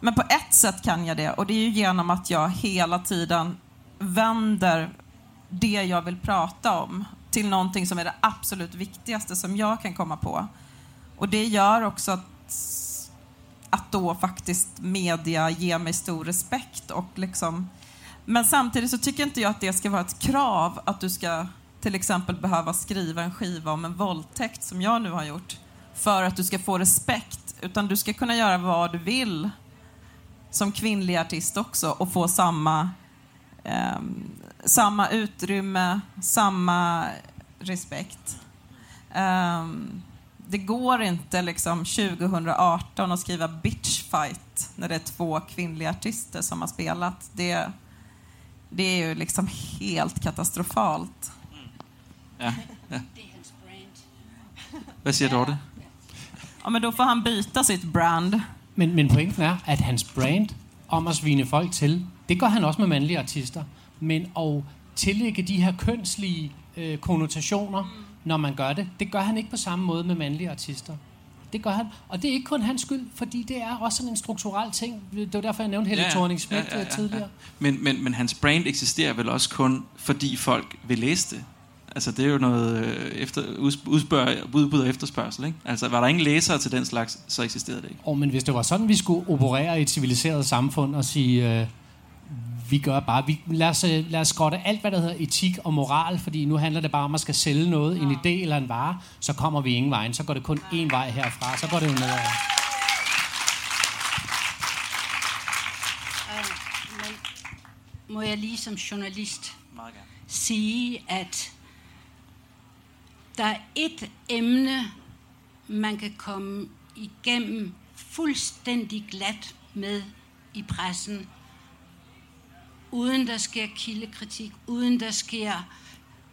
Men på ett sätt kan jag det och det är ju genom att jag hela tiden vänder det jag vill prata om till någonting som är det absolut viktigaste som jag kan komma på. Och det gör också att, att då faktiskt media ger mig stor respekt och liksom men samtidigt så tycker inte jag att det ska vara ett krav att du ska till exempel behöva skriva en skiva om en våldtäkt som jag nu har gjort för att du ska få respekt, utan du ska kunna göra vad du vill som kvinnlig artist också och få samma, eh, samma utrymme, samma respekt. Eh, det går inte liksom 2018 att skriva bitch fight när det är två kvinnliga artister som har spelat. Det, det är ju liksom helt katastrofalt. Ja, ja. Hvad siger Dorte? Ja, men då får han byta sitt brand. Men, men pointen er, at hans brand om at svine folk til, det gør han også med mandlige artister. Men at tillægge de her kønslige øh, konnotationer, mm. når man gør det, det gør han ikke på samme måde med mandlige artister. Det gør han. Og det er ikke kun hans skyld, fordi det er også sådan en strukturel ting. Det var derfor, jeg nævnte Helle ja, thorning Schmidt ja, ja, ja, tidligere. Ja. Men, men, men hans brand eksisterer vel også kun, fordi folk vil læse det? Altså, det er jo noget øh, efter, udspørg, udbud og efterspørgsel, ikke? Altså, var der ingen læsere til den slags, så eksisterede det ikke. Oh, men hvis det var sådan, vi skulle operere i et civiliseret samfund og sige, øh, vi gør bare, vi, lad, os, øh, lad os skrotte alt, hvad der hedder etik og moral, fordi nu handler det bare om, at man skal sælge noget, ja. en idé eller en vare, så kommer vi ingen vej, så går det kun én vej herfra, så går det jo nedover. må jeg lige som journalist sige, at der er et emne, man kan komme igennem fuldstændig glat med i pressen, uden der sker kildekritik, uden der sker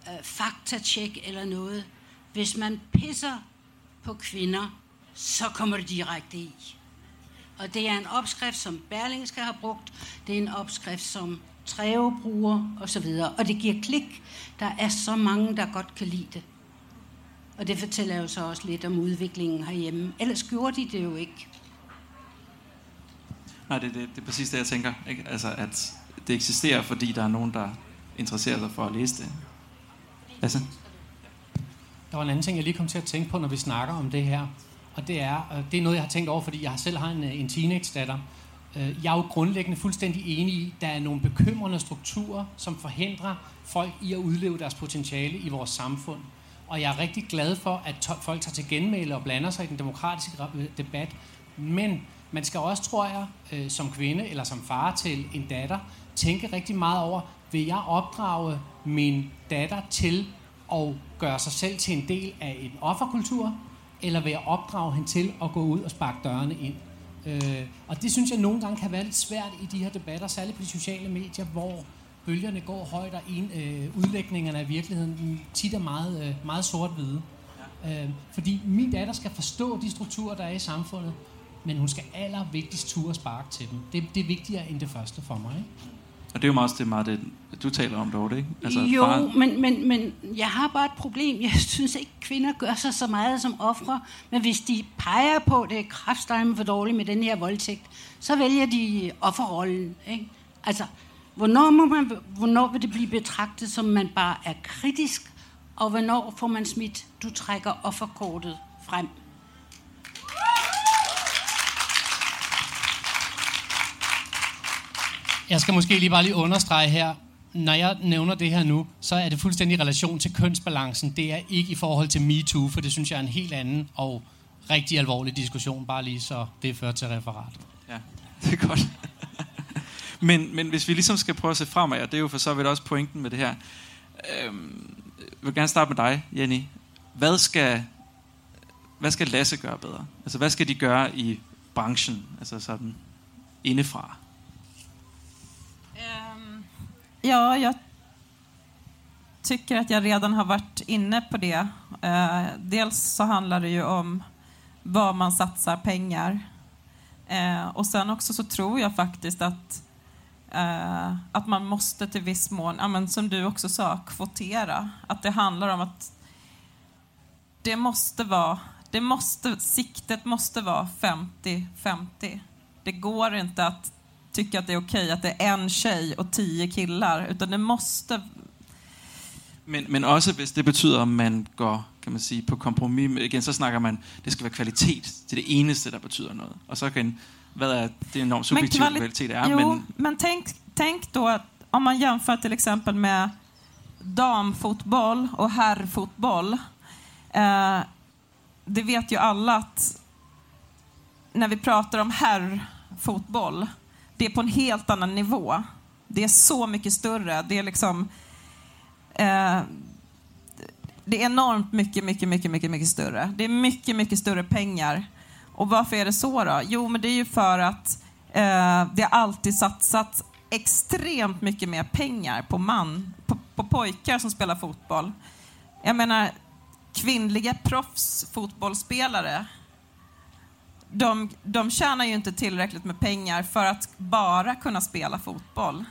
øh, faktatjek eller noget. Hvis man pisser på kvinder, så kommer det direkte i. Og det er en opskrift, som Berlingske har brugt. Det er en opskrift, som Treve bruger osv. Og det giver klik. Der er så mange, der godt kan lide det. Og det fortæller jo så også lidt om udviklingen herhjemme. Ellers gjorde de det jo ikke. Nej, det, det, det er præcis det, jeg tænker. Ikke? Altså, at det eksisterer, fordi der er nogen, der interesserer sig for at læse det. Altså? Der var en anden ting, jeg lige kom til at tænke på, når vi snakker om det her. Og det er, og det er noget, jeg har tænkt over, fordi jeg selv har en, en teenage-datter. Øh, jeg er jo grundlæggende fuldstændig enig i, at der er nogle bekymrende strukturer, som forhindrer folk i at udleve deres potentiale i vores samfund. Og jeg er rigtig glad for, at folk tager til genmæle og blander sig i den demokratiske øh, debat. Men man skal også, tror jeg, øh, som kvinde eller som far til en datter, tænke rigtig meget over, vil jeg opdrage min datter til at gøre sig selv til en del af en offerkultur, eller vil jeg opdrage hende til at gå ud og sparke dørene ind? Øh, og det synes jeg nogle gange kan være lidt svært i de her debatter, særligt på de sociale medier, hvor bølgerne går højt, og en, øh, udlægningerne af virkeligheden tit er meget, øh, meget sort-hvide. Ja. Øh, fordi min datter skal forstå de strukturer, der er i samfundet, men hun skal allervigtigst ture sparke til dem. Det, det er vigtigere end det første for mig. Ikke? Og det er jo meget det, meget det du taler om derovre, ikke? Altså, jo, far... men, men, men jeg har bare et problem. Jeg *laughs* synes ikke, kvinder gør sig så meget som ofre. Men hvis de peger på, at det er kraftstejmen for dårligt med den her voldtægt, så vælger de offerrollen. Ikke? Altså, hvornår, må man, hvornår vil det blive betragtet, som man bare er kritisk, og hvornår får man smidt, du trækker offerkortet frem? Jeg skal måske lige bare lige understrege her, når jeg nævner det her nu, så er det fuldstændig i relation til kønsbalancen. Det er ikke i forhold til MeToo, for det synes jeg er en helt anden og rigtig alvorlig diskussion, bare lige så det fører til referat. Ja, det er godt men, men hvis vi ligesom skal prøve at se fremad, og det er jo for så vidt også pointen med det her. Øhm, jeg vil gerne starte med dig, Jenny. Hvad skal, hvad skal Lasse gøre bedre? Altså, hvad skal de gøre i branchen, altså sådan indefra? Øhm, ja, jag tycker att jag redan har varit inne på det. Eh, dels så handlar det ju om var man satsar pengar. Eh, och sen också så tror jag faktiskt att, eh, att man måste till viss mån, ja, men som du också sa, kvotera. Att det handlar om att det måste vara, det måste, siktet måste vara 50-50. Det går inte att tycka att det är okej okay att det är en tjej och tio killar, utan det måste... Men, men också hvis det betyder, at man går kan man sige, på kompromis. Igen, så snakker man, det skal være kvalitet. Det er det eneste, der betyder noget. Og så kan, hvad er det enormt subjektivt kvali kvalitet er. Jo, men, men tänk, tänk då att om man jämför till exempel med damfotboll och herrfotboll. Eh, det vet ju alla att när vi pratar om herrfotboll det är på en helt annan nivå. Det är så mycket större. Det är liksom... Eh, det är enormt mycket, mycket, mycket, mycket, mycket större. Det är mycket, mycket större pengar. Och varför är det så då? Jo, men det är ju för att eh, det har alltid satsats extremt mycket mer pengar på man, på, på pojkar som spelar fotboll. Jag menar, kvinnliga proffsfotbollsspelare de, de tjänar ju inte tillräckligt med pengar för att bara kunna spela fotboll.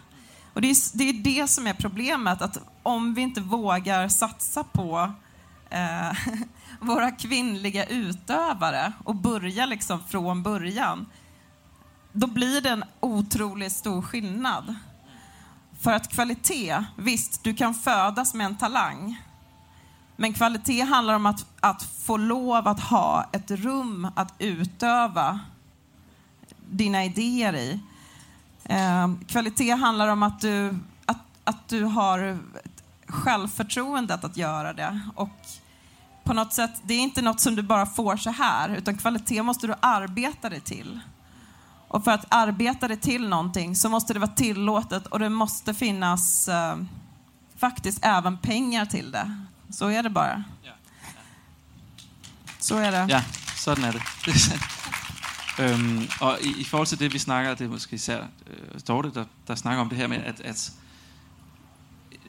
Och det är, det är det som är problemet, att om vi inte vågar satsa på eh, *laughs* våra kvinnliga utövare och börja liksom från början, då blir det en otroligt stor skillnad. För att kvalitet, visst, du kan födas med en talang, men kvalitet handlar om att, att få lov att ha ett rum att utöva dina idéer i. Eh, kvalitet handlar om att du, att, att du har självförtroendet att göra det. Och på något sätt, det är inte något som du bara får så här, utan kvalitet måste du arbeta dig till. Och för att arbeta dig till någonting så måste det vara tillåtet och det måste finnas eh, faktiskt även pengar till det. Så är det bara. Ja. Så er det. Ja, sådan er det. det er sandt. øhm, og i, i forhold til det, vi snakker, det er måske især øh, Dorte, der, der snakker om det her med, at, at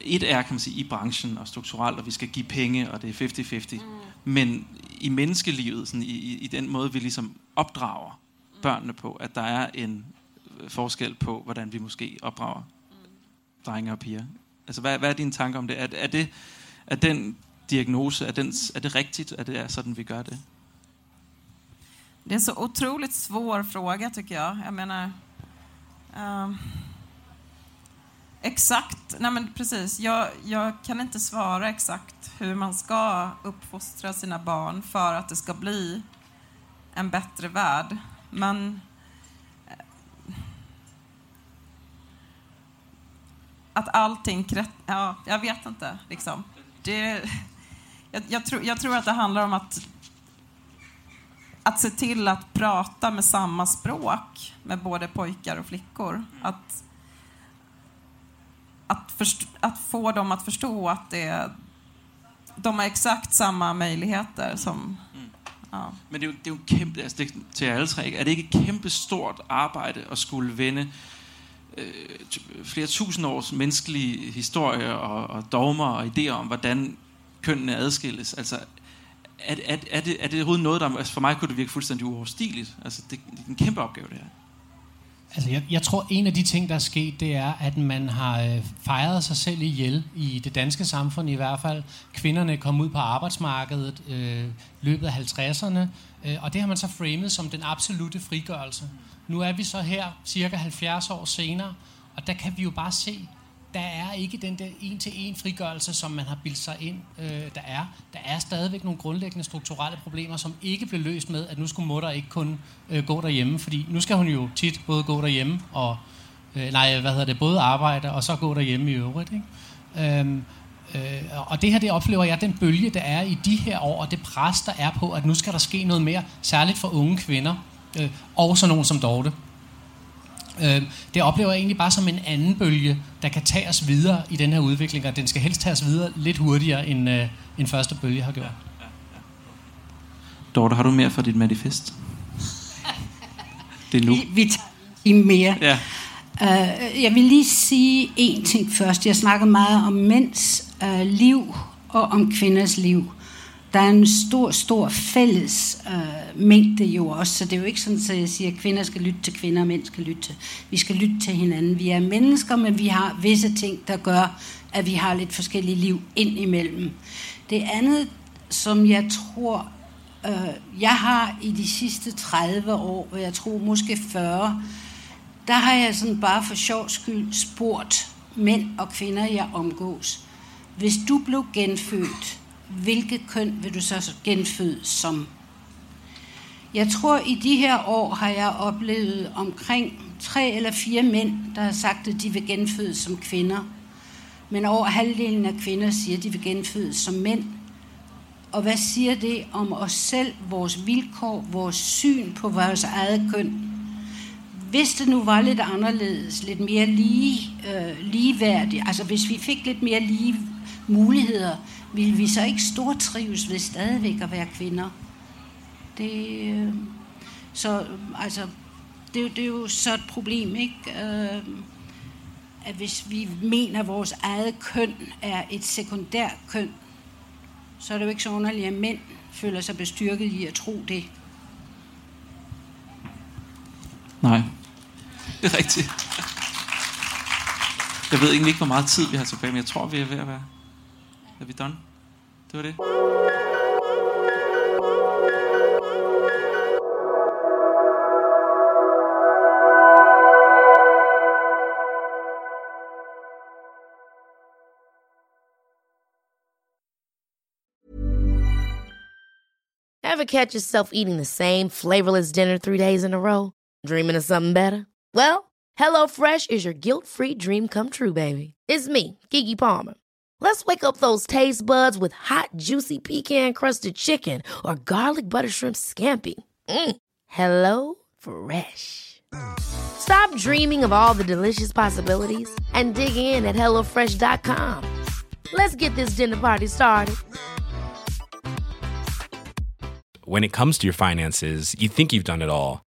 et er, kan man sige, i branchen og strukturelt, og vi skal give penge, og det er 50-50. Mm. Men i menneskelivet, sådan i, i, i den måde, vi ligesom opdrager børnene på, at der er en øh, forskel på, hvordan vi måske opdrager drenge og piger. Altså, hvad, hvad er dine tanker om det? Er, er det? er den diagnose, er, den, er det rigtigt, at det er sådan, vi gør det? Det är en så otroligt svår fråga tycker jag. Jag menar... Uh, exakt, nej men precis. Jag, jag kan inte svara exakt hur man ska uppfostra sina barn för att det ska bli en bättre värld. Men eh, att allting... Ja, jag vet inte. Liksom. Det, jag, jag, tror, jag tror att det handlar om att, att se till att prata med samma språk med både pojkar och flickor. Att, att, först, att få dem att förstå att det, de har exakt samma möjligheter som... Ja. Men det er jo, det er jo kæmpe, altså det, til alle tre, er det ikke et kæmpe stort arbejde at skulle vende øh, flere tusind års menneskelige historie og, og dogmer og idéer om, hvordan kønnene adskilles. Altså, er, er, er, det, er det overhovedet noget, der... Altså for mig kunne det virke fuldstændig uoverstigeligt. Altså, det, det er en kæmpe opgave, det her. Altså, jeg, jeg tror, en af de ting, der er sket, det er, at man har øh, fejret sig selv ihjel, i det danske samfund i hvert fald. Kvinderne kom ud på arbejdsmarkedet øh, løbet af 50'erne, øh, og det har man så framet som den absolute frigørelse. Nu er vi så her, cirka 70 år senere, og der kan vi jo bare se, der er ikke den der en-til-en frigørelse, som man har bildt sig ind, øh, der er. Der er stadigvæk nogle grundlæggende strukturelle problemer, som ikke blev løst med, at nu skulle mutter ikke kun øh, gå derhjemme, fordi nu skal hun jo tit både gå derhjemme og, øh, nej, hvad hedder det, både arbejde og så gå derhjemme i øvrigt, ikke? Øhm, øh, og det her, det oplever jeg, den bølge, der er i de her år, og det pres, der er på, at nu skal der ske noget mere, særligt for unge kvinder, øh, og så nogen som Dorte. Øh, det oplever jeg egentlig bare som en anden bølge, der kan tage os videre i den her udvikling, og den skal helst tage os videre lidt hurtigere, end, øh, end første bølge har gjort. Ja, ja, ja. Dorte, har du mere for dit manifest? Det er nu. Vi, vi tager mere. Ja. Uh, jeg vil lige sige en ting først. Jeg snakker meget om mænds uh, liv og om kvinders liv der er en stor, stor fælles øh, mængde jo også, så det er jo ikke sådan, at jeg siger, at kvinder skal lytte til kvinder, og mænd skal lytte til. Vi skal lytte til hinanden. Vi er mennesker, men vi har visse ting, der gør, at vi har lidt forskellige liv ind imellem. Det andet, som jeg tror, øh, jeg har i de sidste 30 år, og jeg tror måske 40, der har jeg sådan bare for sjov skyld spurgt mænd og kvinder, jeg omgås. Hvis du blev genfødt, hvilket køn vil du så genføde som? Jeg tror, i de her år har jeg oplevet omkring tre eller fire mænd, der har sagt, at de vil genføde som kvinder. Men over halvdelen af kvinder siger, at de vil genføde som mænd. Og hvad siger det om os selv, vores vilkår, vores syn på vores eget køn? Hvis det nu var lidt anderledes, lidt mere lige, øh, ligeværdigt, altså hvis vi fik lidt mere lige muligheder, vil vi så ikke stortrives ved stadigvæk at være kvinder? Det, øh, så altså, det, det er jo så et problem, ikke? Øh, at hvis vi mener, at vores eget køn er et sekundært køn, så er det jo ikke så underligt, at mænd føler sig bestyrket i at tro det. Nej, det er rigtigt. Jeg ved egentlig ikke, hvor meget tid vi har tilbage, men jeg tror, vi er ved at være er vi done? Ever catch yourself eating the same flavorless dinner three days in a row? Dreaming of something better? Well, HelloFresh is your guilt-free dream come true, baby. It's me, Kiki Palmer. Let's wake up those taste buds with hot, juicy pecan crusted chicken or garlic butter shrimp scampi. Mm. Hello Fresh. Stop dreaming of all the delicious possibilities and dig in at HelloFresh.com. Let's get this dinner party started. When it comes to your finances, you think you've done it all.